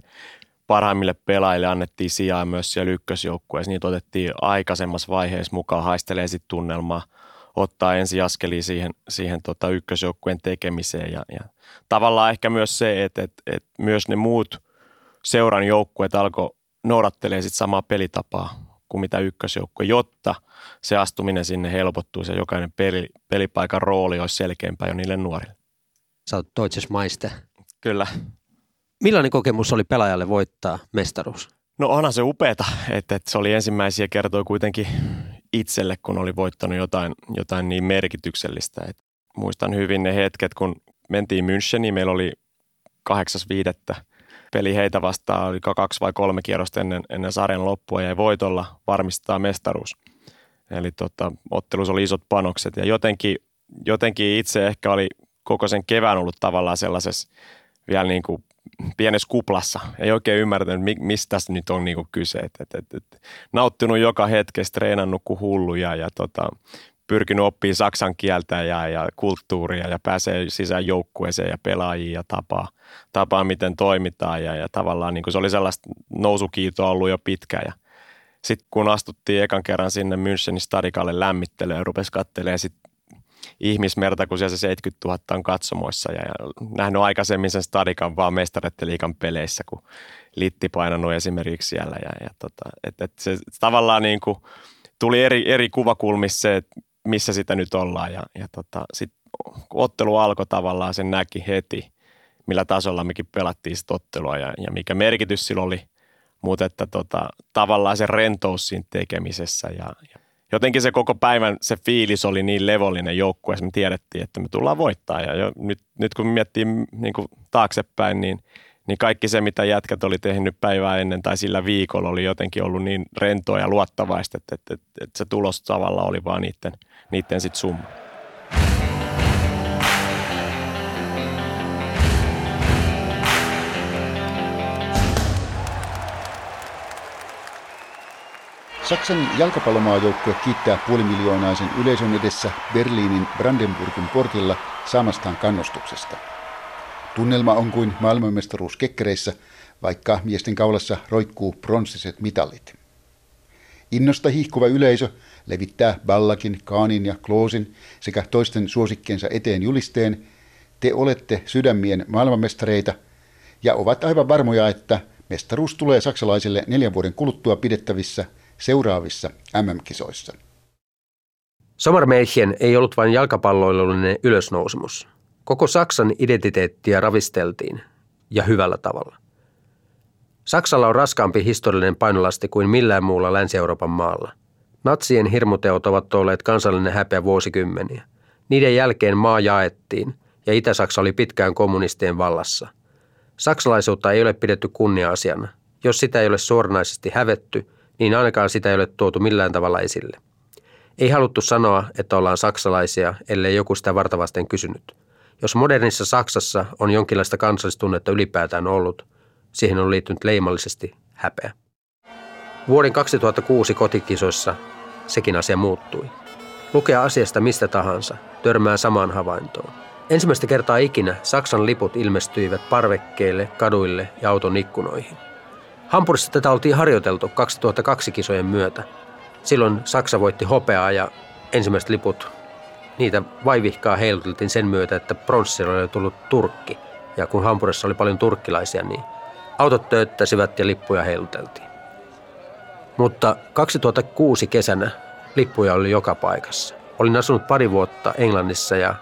parhaimmille pelaajille annettiin sijaa myös siellä ykkösjoukkueessa. Niitä otettiin aikaisemmassa vaiheessa mukaan, haistelee sitten tunnelmaa, ottaa ensiaskelia siihen, siihen tota ykkösjoukkueen tekemiseen. Ja, ja tavallaan ehkä myös se, että, että, että myös ne muut seuran joukkueet alkoi noudattelee sit samaa pelitapaa kuin mitä ykkösjoukkue, jotta se astuminen sinne helpottuu ja jokainen peli, pelipaikan rooli olisi selkeämpää jo niille nuorille. Sä oot Deutsches Meister. Kyllä. Millainen kokemus oli pelaajalle voittaa mestaruus? No onhan se upeeta, että, että se oli ensimmäisiä kertoja kuitenkin itselle, kun oli voittanut jotain, jotain niin merkityksellistä. Et muistan hyvin ne hetket, kun mentiin Müncheniin, meillä oli 8.5. peli heitä vastaan, oli kaksi vai kolme kierrosta ennen, ennen sarjan loppua ja voitolla varmistaa mestaruus. Eli tota, ottelussa oli isot panokset ja jotenkin, jotenkin itse ehkä oli koko sen kevään ollut tavallaan sellaisessa vielä niin kuin pienessä kuplassa. Ei oikein ymmärtänyt, mistä tässä nyt on niinku kyse. Et, et, et, et, nauttinut joka hetkestä, treenannut kuin hulluja ja tota, pyrkinyt oppimaan saksan kieltä ja, ja kulttuuria ja pääsee sisään joukkueeseen ja pelaajiin ja tapaa, tapaa miten toimitaan. Ja, ja tavallaan niin se oli sellaista nousukiitoa ollut jo pitkään. Ja sitten kun astuttiin ekan kerran sinne Münchenin stadikalle lämmittelyyn ja rupesi katselemaan sit ihmismerta, kun siellä se 70 000 on katsomoissa. Ja, nähnyt aikaisemmin sen stadikan vaan mestaretteliikan peleissä, kun litti painanut esimerkiksi siellä. Ja, ja tota, et, et se tavallaan niin kuin tuli eri, eri kuvakulmissa se, että missä sitä nyt ollaan. Ja, ja tota, sitten kun ottelu alkoi tavallaan, sen näki heti, millä tasolla mekin pelattiin sitä ottelua. Ja, ja mikä merkitys sillä oli, mutta että tota, tavallaan se rentous siinä tekemisessä ja, ja jotenkin se koko päivän se fiilis oli niin levollinen joukkue, me tiedettiin, että me tullaan voittaa. Ja jo, nyt, nyt kun miettii niin kuin taaksepäin, niin, niin kaikki se, mitä jätkät oli tehnyt päivää ennen tai sillä viikolla, oli jotenkin ollut niin rentoa ja luottavaista, että, että, että, että se tulos tavallaan oli vaan niiden, niiden sit summa. Saksan jalkapallomaajoukkue kiittää puolimiljoonaisen yleisön edessä Berliinin Brandenburgin portilla saamastaan kannustuksesta. Tunnelma on kuin maailmanmestaruus kekkereissä, vaikka miesten kaulassa roikkuu pronssiset mitalit. Innosta hiihkuva yleisö levittää Ballakin, Kaanin ja Kloosin sekä toisten suosikkiensa eteen julisteen Te olette sydämien maailmanmestareita ja ovat aivan varmoja, että mestaruus tulee saksalaisille neljän vuoden kuluttua pidettävissä seuraavissa MM-kisoissa. Sommermärchen ei ollut vain jalkapalloilullinen ylösnousemus. Koko Saksan identiteettiä ravisteltiin, ja hyvällä tavalla. Saksalla on raskaampi historiallinen painolasti kuin millään muulla Länsi-Euroopan maalla. Natsien hirmuteot ovat olleet kansallinen häpeä vuosikymmeniä. Niiden jälkeen maa jaettiin, ja Itä-Saksa oli pitkään kommunistien vallassa. Saksalaisuutta ei ole pidetty kunnia-asiana. Jos sitä ei ole suoranaisesti hävetty, niin ainakaan sitä ei ole tuotu millään tavalla esille. Ei haluttu sanoa, että ollaan saksalaisia, ellei joku sitä vartavasten kysynyt. Jos modernissa Saksassa on jonkinlaista kansallistunnetta ylipäätään ollut, siihen on liittynyt leimallisesti häpeä. Vuoden 2006 kotikisoissa sekin asia muuttui. Lukea asiasta mistä tahansa, törmää samaan havaintoon. Ensimmäistä kertaa ikinä Saksan liput ilmestyivät parvekkeille, kaduille ja auton ikkunoihin. Hampurissa tätä oltiin harjoiteltu 2002 kisojen myötä. Silloin Saksa voitti hopeaa ja ensimmäiset liput, niitä vaivihkaa heiluteltiin sen myötä, että pronssilla oli tullut Turkki. Ja kun Hampurissa oli paljon turkkilaisia, niin autot töyttäsivät ja lippuja heiluteltiin. Mutta 2006 kesänä lippuja oli joka paikassa. Olin asunut pari vuotta Englannissa ja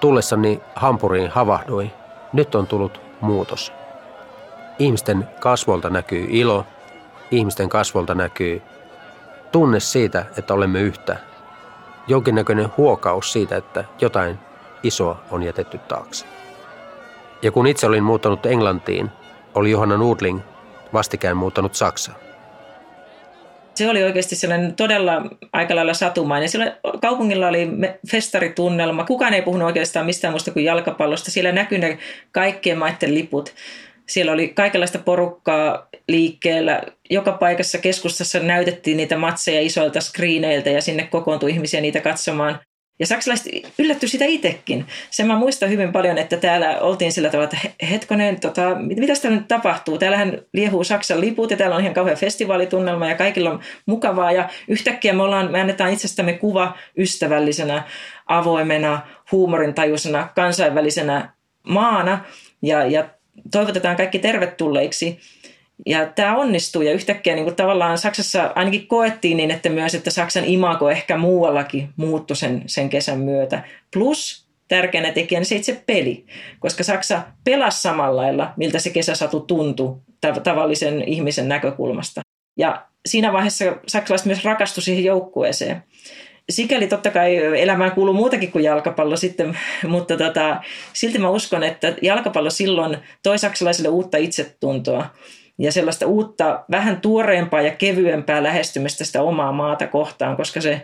tullessani Hampuriin havahduin. Nyt on tullut muutos. Ihmisten kasvolta näkyy ilo, ihmisten kasvolta näkyy tunne siitä, että olemme yhtä. Jonkinnäköinen huokaus siitä, että jotain isoa on jätetty taakse. Ja kun itse olin muuttanut Englantiin, oli Johanna Nudling vastikään muuttanut Saksaan. Se oli oikeasti sellainen todella aika lailla satumainen. Sillä kaupungilla oli festaritunnelma. Kukaan ei puhunut oikeastaan mistään muusta kuin jalkapallosta. Siellä näkyi ne kaikkien maiden liput. Siellä oli kaikenlaista porukkaa liikkeellä. Joka paikassa keskustassa näytettiin niitä matseja isoilta screeneiltä ja sinne kokoontui ihmisiä niitä katsomaan. Ja saksalaiset yllätty sitä itsekin. Sen mä muistan hyvin paljon, että täällä oltiin sillä tavalla, että hetkonen, tota, mitä täällä nyt tapahtuu? Täällähän liehuu Saksan liput ja täällä on ihan kauhean festivaalitunnelma ja kaikilla on mukavaa. Ja yhtäkkiä me, ollaan, me annetaan itsestämme kuva ystävällisenä, avoimena, huumorintajuisena, kansainvälisenä maana. Ja, ja toivotetaan kaikki tervetulleiksi. Ja tämä onnistui ja yhtäkkiä niin kuin tavallaan Saksassa ainakin koettiin niin, että myös, että Saksan imago ehkä muuallakin muuttui sen, sen kesän myötä. Plus tärkeänä tekijänä se itse peli, koska Saksa pelasi samalla lailla, miltä se kesäsatu tuntui tavallisen ihmisen näkökulmasta. Ja siinä vaiheessa saksalaiset myös rakastuivat siihen joukkueeseen. Sikäli totta kai elämään kuuluu muutakin kuin jalkapallo sitten, mutta tota, silti mä uskon, että jalkapallo silloin toi saksalaisille uutta itsetuntoa ja sellaista uutta, vähän tuoreempaa ja kevyempää lähestymistä sitä omaa maata kohtaan, koska se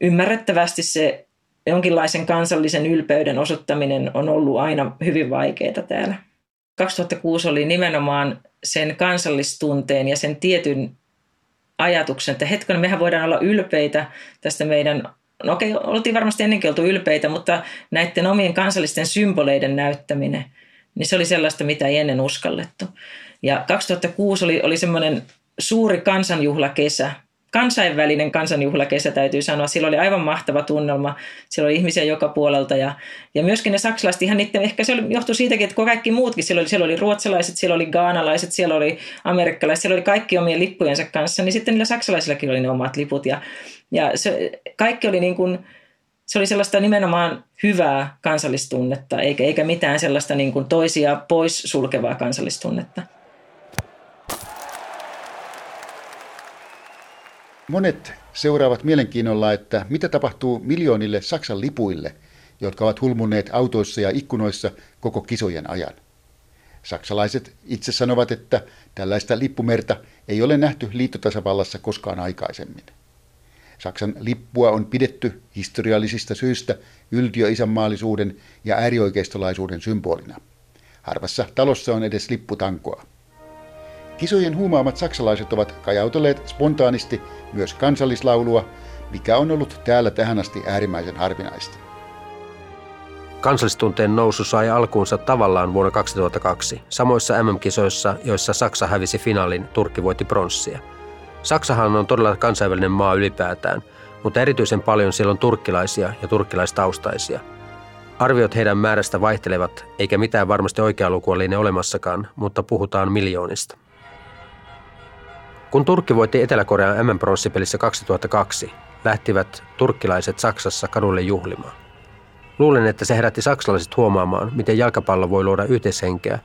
ymmärrettävästi se jonkinlaisen kansallisen ylpeyden osoittaminen on ollut aina hyvin vaikeaa täällä. 2006 oli nimenomaan sen kansallistunteen ja sen tietyn ajatuksen, että hetken mehän voidaan olla ylpeitä tästä meidän No okei, oltiin varmasti ennenkin oltu ylpeitä, mutta näiden omien kansallisten symboleiden näyttäminen, niin se oli sellaista, mitä ei ennen uskallettu. Ja 2006 oli, oli semmoinen suuri kansanjuhlakesä, kansainvälinen kansanjuhlakesä täytyy sanoa. Sillä oli aivan mahtava tunnelma. Siellä oli ihmisiä joka puolelta ja, ja myöskin ne saksalaiset ihan niiden, ehkä se oli, johtui siitäkin, että kaikki muutkin, siellä oli, siellä oli ruotsalaiset, siellä oli gaanalaiset, siellä oli amerikkalaiset, siellä oli kaikki omien lippujensa kanssa, niin sitten niillä saksalaisillakin oli ne omat liput ja, ja se, kaikki oli niin kuin, se oli sellaista nimenomaan hyvää kansallistunnetta, eikä, eikä mitään sellaista niin kuin toisia pois sulkevaa kansallistunnetta. Monet seuraavat mielenkiinnolla, että mitä tapahtuu miljoonille Saksan lipuille, jotka ovat hulmunneet autoissa ja ikkunoissa koko kisojen ajan. Saksalaiset itse sanovat, että tällaista lippumerta ei ole nähty liittotasavallassa koskaan aikaisemmin. Saksan lippua on pidetty historiallisista syistä yltiöisänmaallisuuden ja äärioikeistolaisuuden symbolina. Harvassa talossa on edes lipputankoa. Kisojen huumaamat saksalaiset ovat kajautelleet spontaanisti myös kansallislaulua, mikä on ollut täällä tähän asti äärimmäisen harvinaista. Kansallistunteen nousu sai alkuunsa tavallaan vuonna 2002, samoissa MM-kisoissa, joissa Saksa hävisi finaalin, Turkki voitti pronssia. Saksahan on todella kansainvälinen maa ylipäätään, mutta erityisen paljon siellä on turkkilaisia ja turkkilaistaustaisia. Arviot heidän määrästä vaihtelevat, eikä mitään varmasti oikea lukua liene olemassakaan, mutta puhutaan miljoonista. Kun Turkki voitti Etelä-Korean MM-pronssipelissä 2002, lähtivät turkkilaiset Saksassa kadulle juhlimaan. Luulen, että se herätti saksalaiset huomaamaan, miten jalkapallo voi luoda yhteishenkeä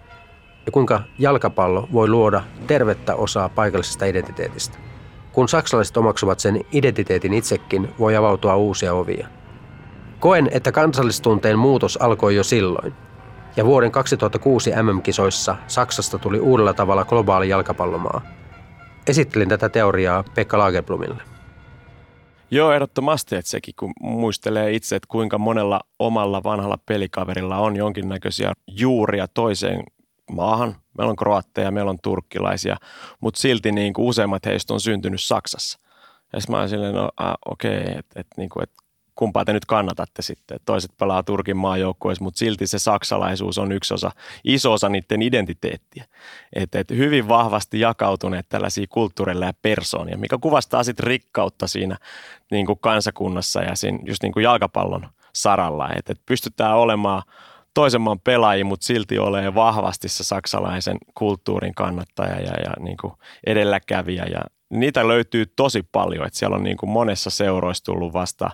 ja kuinka jalkapallo voi luoda tervettä osaa paikallisesta identiteetistä. Kun saksalaiset omaksuvat sen identiteetin itsekin, voi avautua uusia ovia. Koen, että kansallistunteen muutos alkoi jo silloin. Ja vuoden 2006 MM-kisoissa Saksasta tuli uudella tavalla globaali jalkapallomaa. Esittelin tätä teoriaa Pekka Lagerblumille. Joo, ehdottomasti, että sekin kun muistelee itse, että kuinka monella omalla vanhalla pelikaverilla on jonkinnäköisiä juuria toiseen maahan. Meillä on kroatteja, meillä on turkkilaisia, mutta silti niin kuin useimmat heistä on syntynyt Saksassa. Ja mä olen silleen, no okei, okay, että et, niin kuin, et kumpaa te nyt kannatatte sitten. Toiset pelaa Turkin maajoukkueessa, mutta silti se saksalaisuus on yksi osa, iso osa niiden identiteettiä. Että et hyvin vahvasti jakautuneet tällaisia kulttuureilla ja persoonia, mikä kuvastaa sitten rikkautta siinä niin kuin kansakunnassa ja siinä just niin kuin jalkapallon saralla. Että et pystytään olemaan toisen maan pelaajia, mutta silti olee vahvasti se saksalaisen kulttuurin kannattaja ja, ja niin kuin edelläkävijä ja niitä löytyy tosi paljon, että siellä on niin kuin monessa seuroissa tullut vasta,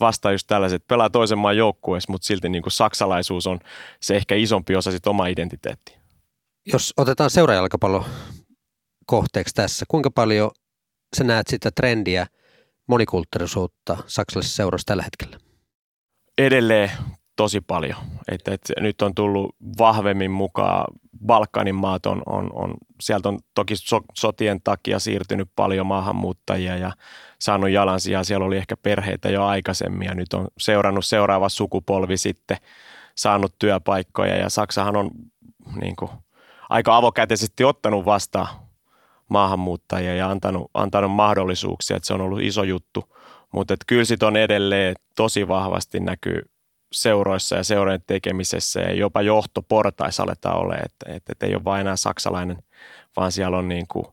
vasta just tällaiset, pelaa toisen maan joukkueessa, mutta silti niin kuin saksalaisuus on se ehkä isompi osa sit omaa identiteettiä. Jos otetaan seurajalkapallo kohteeksi tässä, kuinka paljon sä näet sitä trendiä monikulttuurisuutta saksalaisessa seurassa tällä hetkellä? Edelleen tosi paljon. Et, et nyt on tullut vahvemmin mukaan, Balkanin maat on, on, on sieltä on toki so, sotien takia siirtynyt paljon maahanmuuttajia ja saanut jalansijaa. Siellä oli ehkä perheitä jo aikaisemmin ja nyt on seurannut seuraava sukupolvi sitten saanut työpaikkoja ja Saksahan on niin kuin, aika avokätisesti ottanut vastaan maahanmuuttajia ja antanut, antanut mahdollisuuksia, että se on ollut iso juttu. Mutta kyllä sit on edelleen tosi vahvasti näkyy seuroissa ja seurojen tekemisessä ja jopa johtoportaissa aletaan ole, että, että, että ei ole vain enää saksalainen, vaan siellä on niin kuin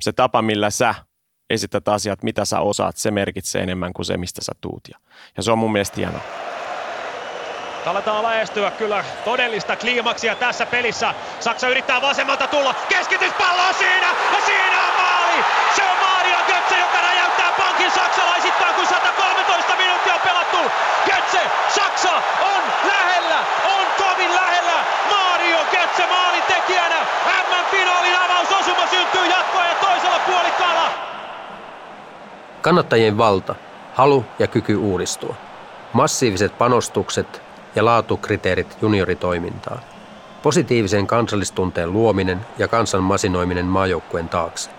se tapa, millä sä esität asiat, mitä sä osaat, se merkitsee enemmän kuin se, mistä sä tuut. Ja, ja se on mun mielestä hienoa. Aletaan lähestyä kyllä todellista kliimaksia tässä pelissä. Saksa yrittää vasemmalta tulla. Keskityspallo on siinä ja siinä on maali! Se on Mario Götze, joka räjäyttää pankin saksalaisittain, kun 113 pelattu. Götze, Saksa on lähellä, on kovin lähellä. Mario Götze maalin tekijänä. M-finaalin avausosuma syntyy jatkoa ja toisella puolikkaalla. Kannattajien valta, halu ja kyky uudistua. Massiiviset panostukset ja laatukriteerit junioritoimintaan. Positiivisen kansallistunteen luominen ja kansan masinoiminen maajoukkueen taakse.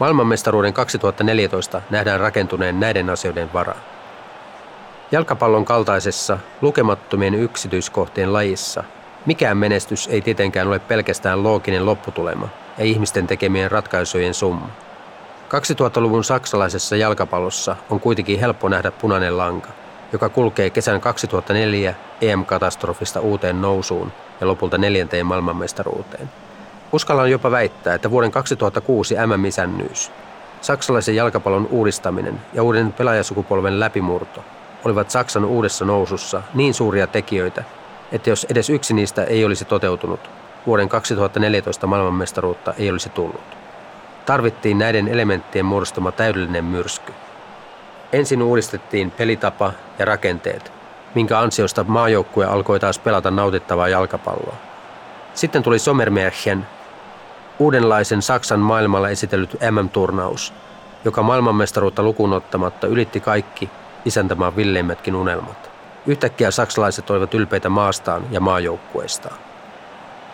Maailmanmestaruuden 2014 nähdään rakentuneen näiden asioiden varaan. Jalkapallon kaltaisessa lukemattomien yksityiskohtien lajissa mikään menestys ei tietenkään ole pelkästään looginen lopputulema ja ihmisten tekemien ratkaisujen summa. 2000-luvun saksalaisessa jalkapallossa on kuitenkin helppo nähdä punainen lanka, joka kulkee kesän 2004 EM-katastrofista uuteen nousuun ja lopulta neljänteen maailmanmestaruuteen. Uskallan jopa väittää, että vuoden 2006 MM-isännyys, saksalaisen jalkapallon uudistaminen ja uuden pelaajasukupolven läpimurto olivat Saksan uudessa nousussa niin suuria tekijöitä, että jos edes yksi niistä ei olisi toteutunut, vuoden 2014 maailmanmestaruutta ei olisi tullut. Tarvittiin näiden elementtien muodostama täydellinen myrsky. Ensin uudistettiin pelitapa ja rakenteet, minkä ansiosta maajoukkue alkoi taas pelata nautittavaa jalkapalloa. Sitten tuli Sommermärchen, uudenlaisen Saksan maailmalla esitellyt MM-turnaus, joka maailmanmestaruutta lukuun ottamatta ylitti kaikki isäntämaan villeimmätkin unelmat. Yhtäkkiä saksalaiset olivat ylpeitä maastaan ja maajoukkueistaan.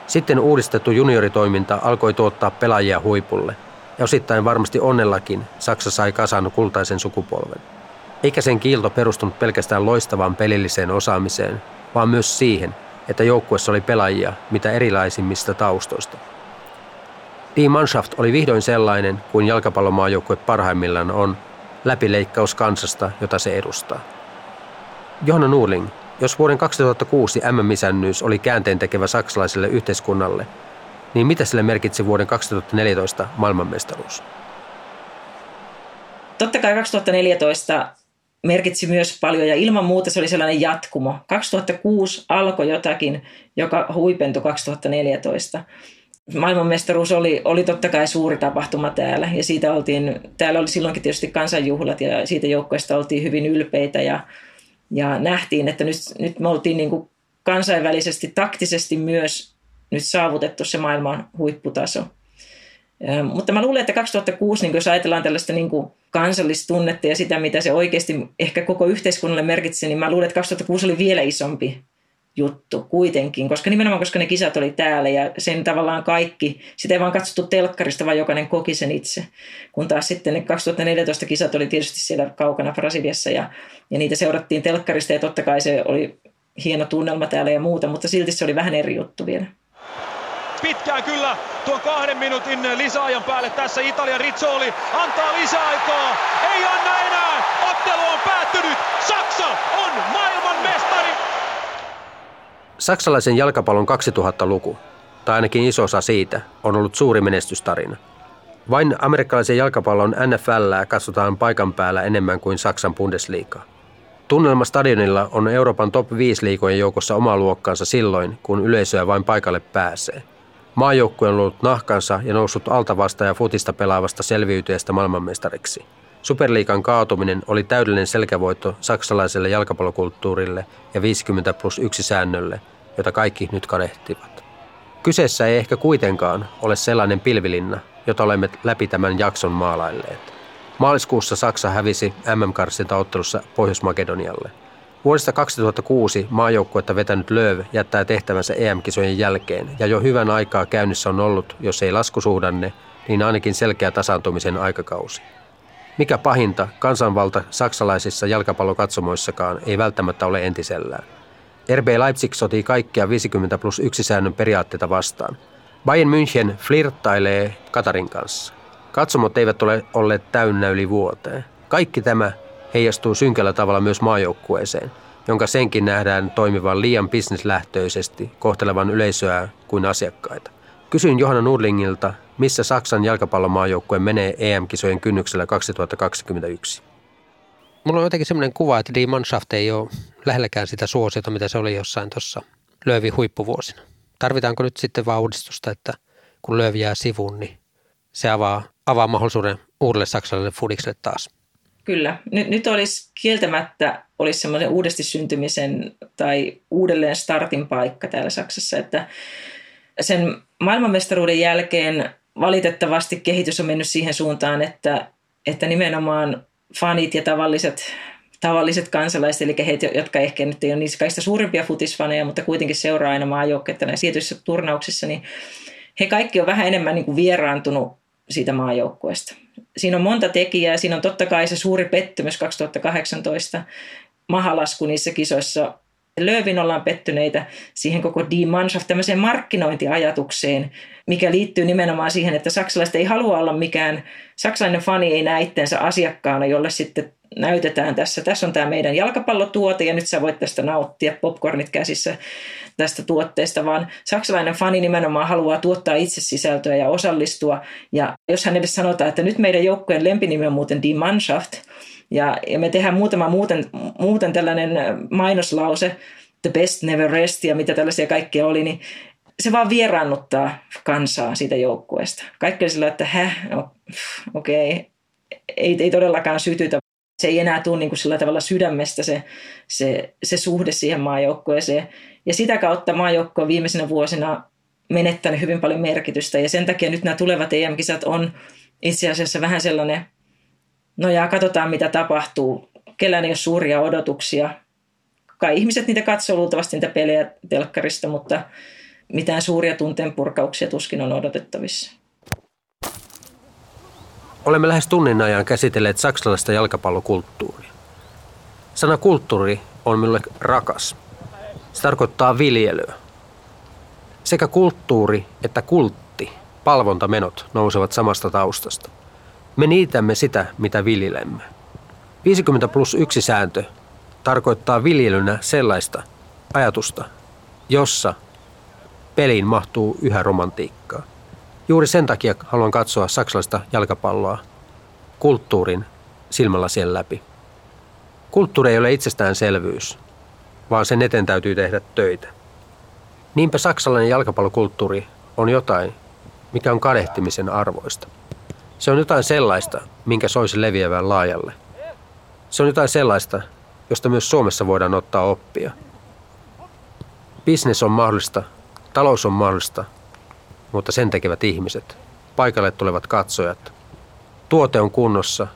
Sitten uudistettu junioritoiminta alkoi tuottaa pelaajia huipulle, ja osittain varmasti onnellakin Saksa sai kasan kultaisen sukupolven. Eikä sen kiilto perustunut pelkästään loistavaan pelilliseen osaamiseen, vaan myös siihen, että joukkuessa oli pelaajia mitä erilaisimmista taustoista. Die Mannschaft oli vihdoin sellainen kuin jalkapallomaajoukkue parhaimmillaan on, läpileikkaus kansasta, jota se edustaa. Johanna Nuurling, jos vuoden 2006 MM-isännyys oli käänteen tekevä saksalaiselle yhteiskunnalle, niin mitä sille merkitsi vuoden 2014 maailmanmestaruus? Totta kai 2014 merkitsi myös paljon ja ilman muuta se oli sellainen jatkumo. 2006 alkoi jotakin, joka huipentui 2014. Maailmanmestaruus oli, oli totta kai suuri tapahtuma täällä ja siitä oltiin, täällä oli silloinkin tietysti kansanjuhlat ja siitä joukkoista oltiin hyvin ylpeitä ja, ja nähtiin, että nyt, nyt me oltiin niin kuin kansainvälisesti taktisesti myös nyt saavutettu se maailman huipputaso. Mutta mä luulen, että 2006, niin jos ajatellaan tällaista niin kuin kansallistunnetta ja sitä, mitä se oikeasti ehkä koko yhteiskunnalle merkitsi, niin mä luulen, että 2006 oli vielä isompi juttu kuitenkin, koska nimenomaan koska ne kisat oli täällä ja sen tavallaan kaikki, sitä ei vaan katsottu telkkarista, vaan jokainen koki sen itse. Kun taas sitten ne 2014 kisat oli tietysti siellä kaukana Brasiliassa ja, ja niitä seurattiin telkkarista ja totta kai se oli hieno tunnelma täällä ja muuta, mutta silti se oli vähän eri juttu vielä pitkään kyllä tuon kahden minuutin lisäajan päälle tässä Italian Rizzoli antaa lisäaikaa. Ei anna enää. Ottelu on päättynyt. Saksa on maailman mestari. Saksalaisen jalkapallon 2000-luku, tai ainakin iso osa siitä, on ollut suuri menestystarina. Vain amerikkalaisen jalkapallon NFL katsotaan paikan päällä enemmän kuin Saksan Bundesliga. Tunnelma stadionilla on Euroopan top 5 liikojen joukossa oma luokkansa silloin, kun yleisöä vain paikalle pääsee – Maajoukkue on ollut nahkansa ja noussut altavasta ja futista pelaavasta selviytyjästä maailmanmestariksi. Superliikan kaatuminen oli täydellinen selkävoitto saksalaiselle jalkapallokulttuurille ja 50 plus 1 säännölle, jota kaikki nyt kadehtivat. Kyseessä ei ehkä kuitenkaan ole sellainen pilvilinna, jota olemme läpi tämän jakson maalailleet. Maaliskuussa Saksa hävisi MM-karsintaottelussa Pohjois-Makedonialle – Vuodesta 2006 maajoukkuetta vetänyt Lööv jättää tehtävänsä EM-kisojen jälkeen ja jo hyvän aikaa käynnissä on ollut, jos ei laskusuhdanne, niin ainakin selkeä tasaantumisen aikakausi. Mikä pahinta, kansanvalta saksalaisissa jalkapallokatsomoissakaan ei välttämättä ole entisellään. RB Leipzig sotii kaikkia 50 plus 1 säännön periaatteita vastaan. Bayern München flirttailee Katarin kanssa. Katsomot eivät ole olleet täynnä yli vuoteen. Kaikki tämä heijastuu synkällä tavalla myös maajoukkueeseen, jonka senkin nähdään toimivan liian bisneslähtöisesti, kohtelevan yleisöä kuin asiakkaita. Kysyin Johanna Nurlingilta, missä Saksan jalkapallomaajoukkue menee EM-kisojen kynnyksellä 2021. Mulla on jotenkin sellainen kuva, että Die Mannschaft ei ole lähelläkään sitä suosiota, mitä se oli jossain tuossa Löövi huippuvuosina. Tarvitaanko nyt sitten vaan uudistusta, että kun Löövi jää sivuun, niin se avaa, avaa mahdollisuuden uudelle saksalaiselle fudikselle taas? Kyllä. Nyt, nyt olisi kieltämättä olisi semmoisen uudesti syntymisen tai uudelleen startin paikka täällä Saksassa, että sen maailmanmestaruuden jälkeen valitettavasti kehitys on mennyt siihen suuntaan, että, että nimenomaan fanit ja tavalliset, tavalliset kansalaiset, eli he, jotka ehkä nyt ei ole niissä kaikista suurimpia futisfaneja, mutta kuitenkin seuraa aina maajoukkeita näissä tietyissä turnauksissa, niin he kaikki on vähän enemmän niin kuin vieraantunut siitä maajoukkueesta. Siinä on monta tekijää. Siinä on totta kai se suuri pettymys 2018 mahalasku niissä kisoissa. Löövin ollaan pettyneitä siihen koko Die Mannschaft, tämmöiseen markkinointiajatukseen, mikä liittyy nimenomaan siihen, että saksalaiset ei halua olla mikään, saksalainen fani ei näe itsensä asiakkaana, jolle sitten näytetään tässä, tässä on tämä meidän jalkapallotuote ja nyt sä voit tästä nauttia popcornit käsissä tästä tuotteesta, vaan saksalainen fani nimenomaan haluaa tuottaa itse sisältöä ja osallistua. Ja jos hän edes sanotaan, että nyt meidän joukkueen lempinimi on muuten Die Mannschaft, ja, ja me tehdään muutama muuten, muuten tällainen mainoslause, the best never rest ja mitä tällaisia kaikkia oli, niin se vaan vieraannuttaa kansaa siitä joukkueesta. Kaikki sillä, että häh, no, okei, okay. ei, ei todellakaan sytytä. Se ei enää tule niin kuin sillä tavalla sydämestä se, se, se suhde siihen maajoukkueeseen. Ja sitä kautta maajoukko on viimeisenä vuosina menettänyt hyvin paljon merkitystä. Ja sen takia nyt nämä tulevat EM-kisat on itse asiassa vähän sellainen, no ja katsotaan mitä tapahtuu. Kellään ei ole suuria odotuksia. Kai ihmiset niitä katsoo luultavasti niitä pelejä telkkarista, mutta mitään suuria tunteenpurkauksia tuskin on odotettavissa. Olemme lähes tunnin ajan käsitelleet saksalaista jalkapallokulttuuria. Sana kulttuuri on minulle rakas – se tarkoittaa viljelyä. Sekä kulttuuri että kultti, palvontamenot nousevat samasta taustasta. Me niitämme sitä, mitä viljelemme. 50 plus yksi sääntö tarkoittaa viljelynä sellaista ajatusta, jossa peliin mahtuu yhä romantiikkaa. Juuri sen takia haluan katsoa saksalaista jalkapalloa kulttuurin silmällä siellä läpi. Kulttuuri ei ole itsestäänselvyys, vaan sen eteen täytyy tehdä töitä. Niinpä saksalainen jalkapallokulttuuri on jotain, mikä on kadehtimisen arvoista. Se on jotain sellaista, minkä soisi leviävän laajalle. Se on jotain sellaista, josta myös Suomessa voidaan ottaa oppia. Business on mahdollista, talous on mahdollista, mutta sen tekevät ihmiset, paikalle tulevat katsojat. Tuote on kunnossa,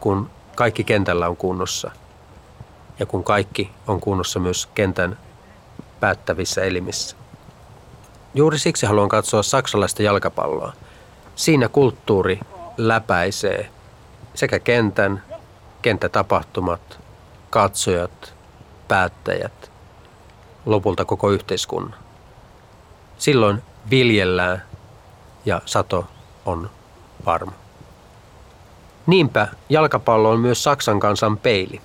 kun kaikki kentällä on kunnossa ja kun kaikki on kunnossa myös kentän päättävissä elimissä. Juuri siksi haluan katsoa saksalaista jalkapalloa. Siinä kulttuuri läpäisee sekä kentän, kenttätapahtumat, katsojat, päättäjät, lopulta koko yhteiskunnan. Silloin viljellään ja sato on varma. Niinpä jalkapallo on myös Saksan kansan peili.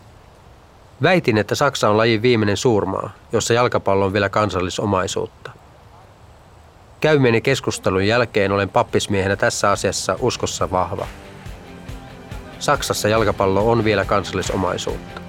Väitin, että Saksa on lajin viimeinen suurmaa, jossa jalkapallo on vielä kansallisomaisuutta. Käymieni keskustelun jälkeen olen pappismiehenä tässä asiassa uskossa vahva. Saksassa jalkapallo on vielä kansallisomaisuutta.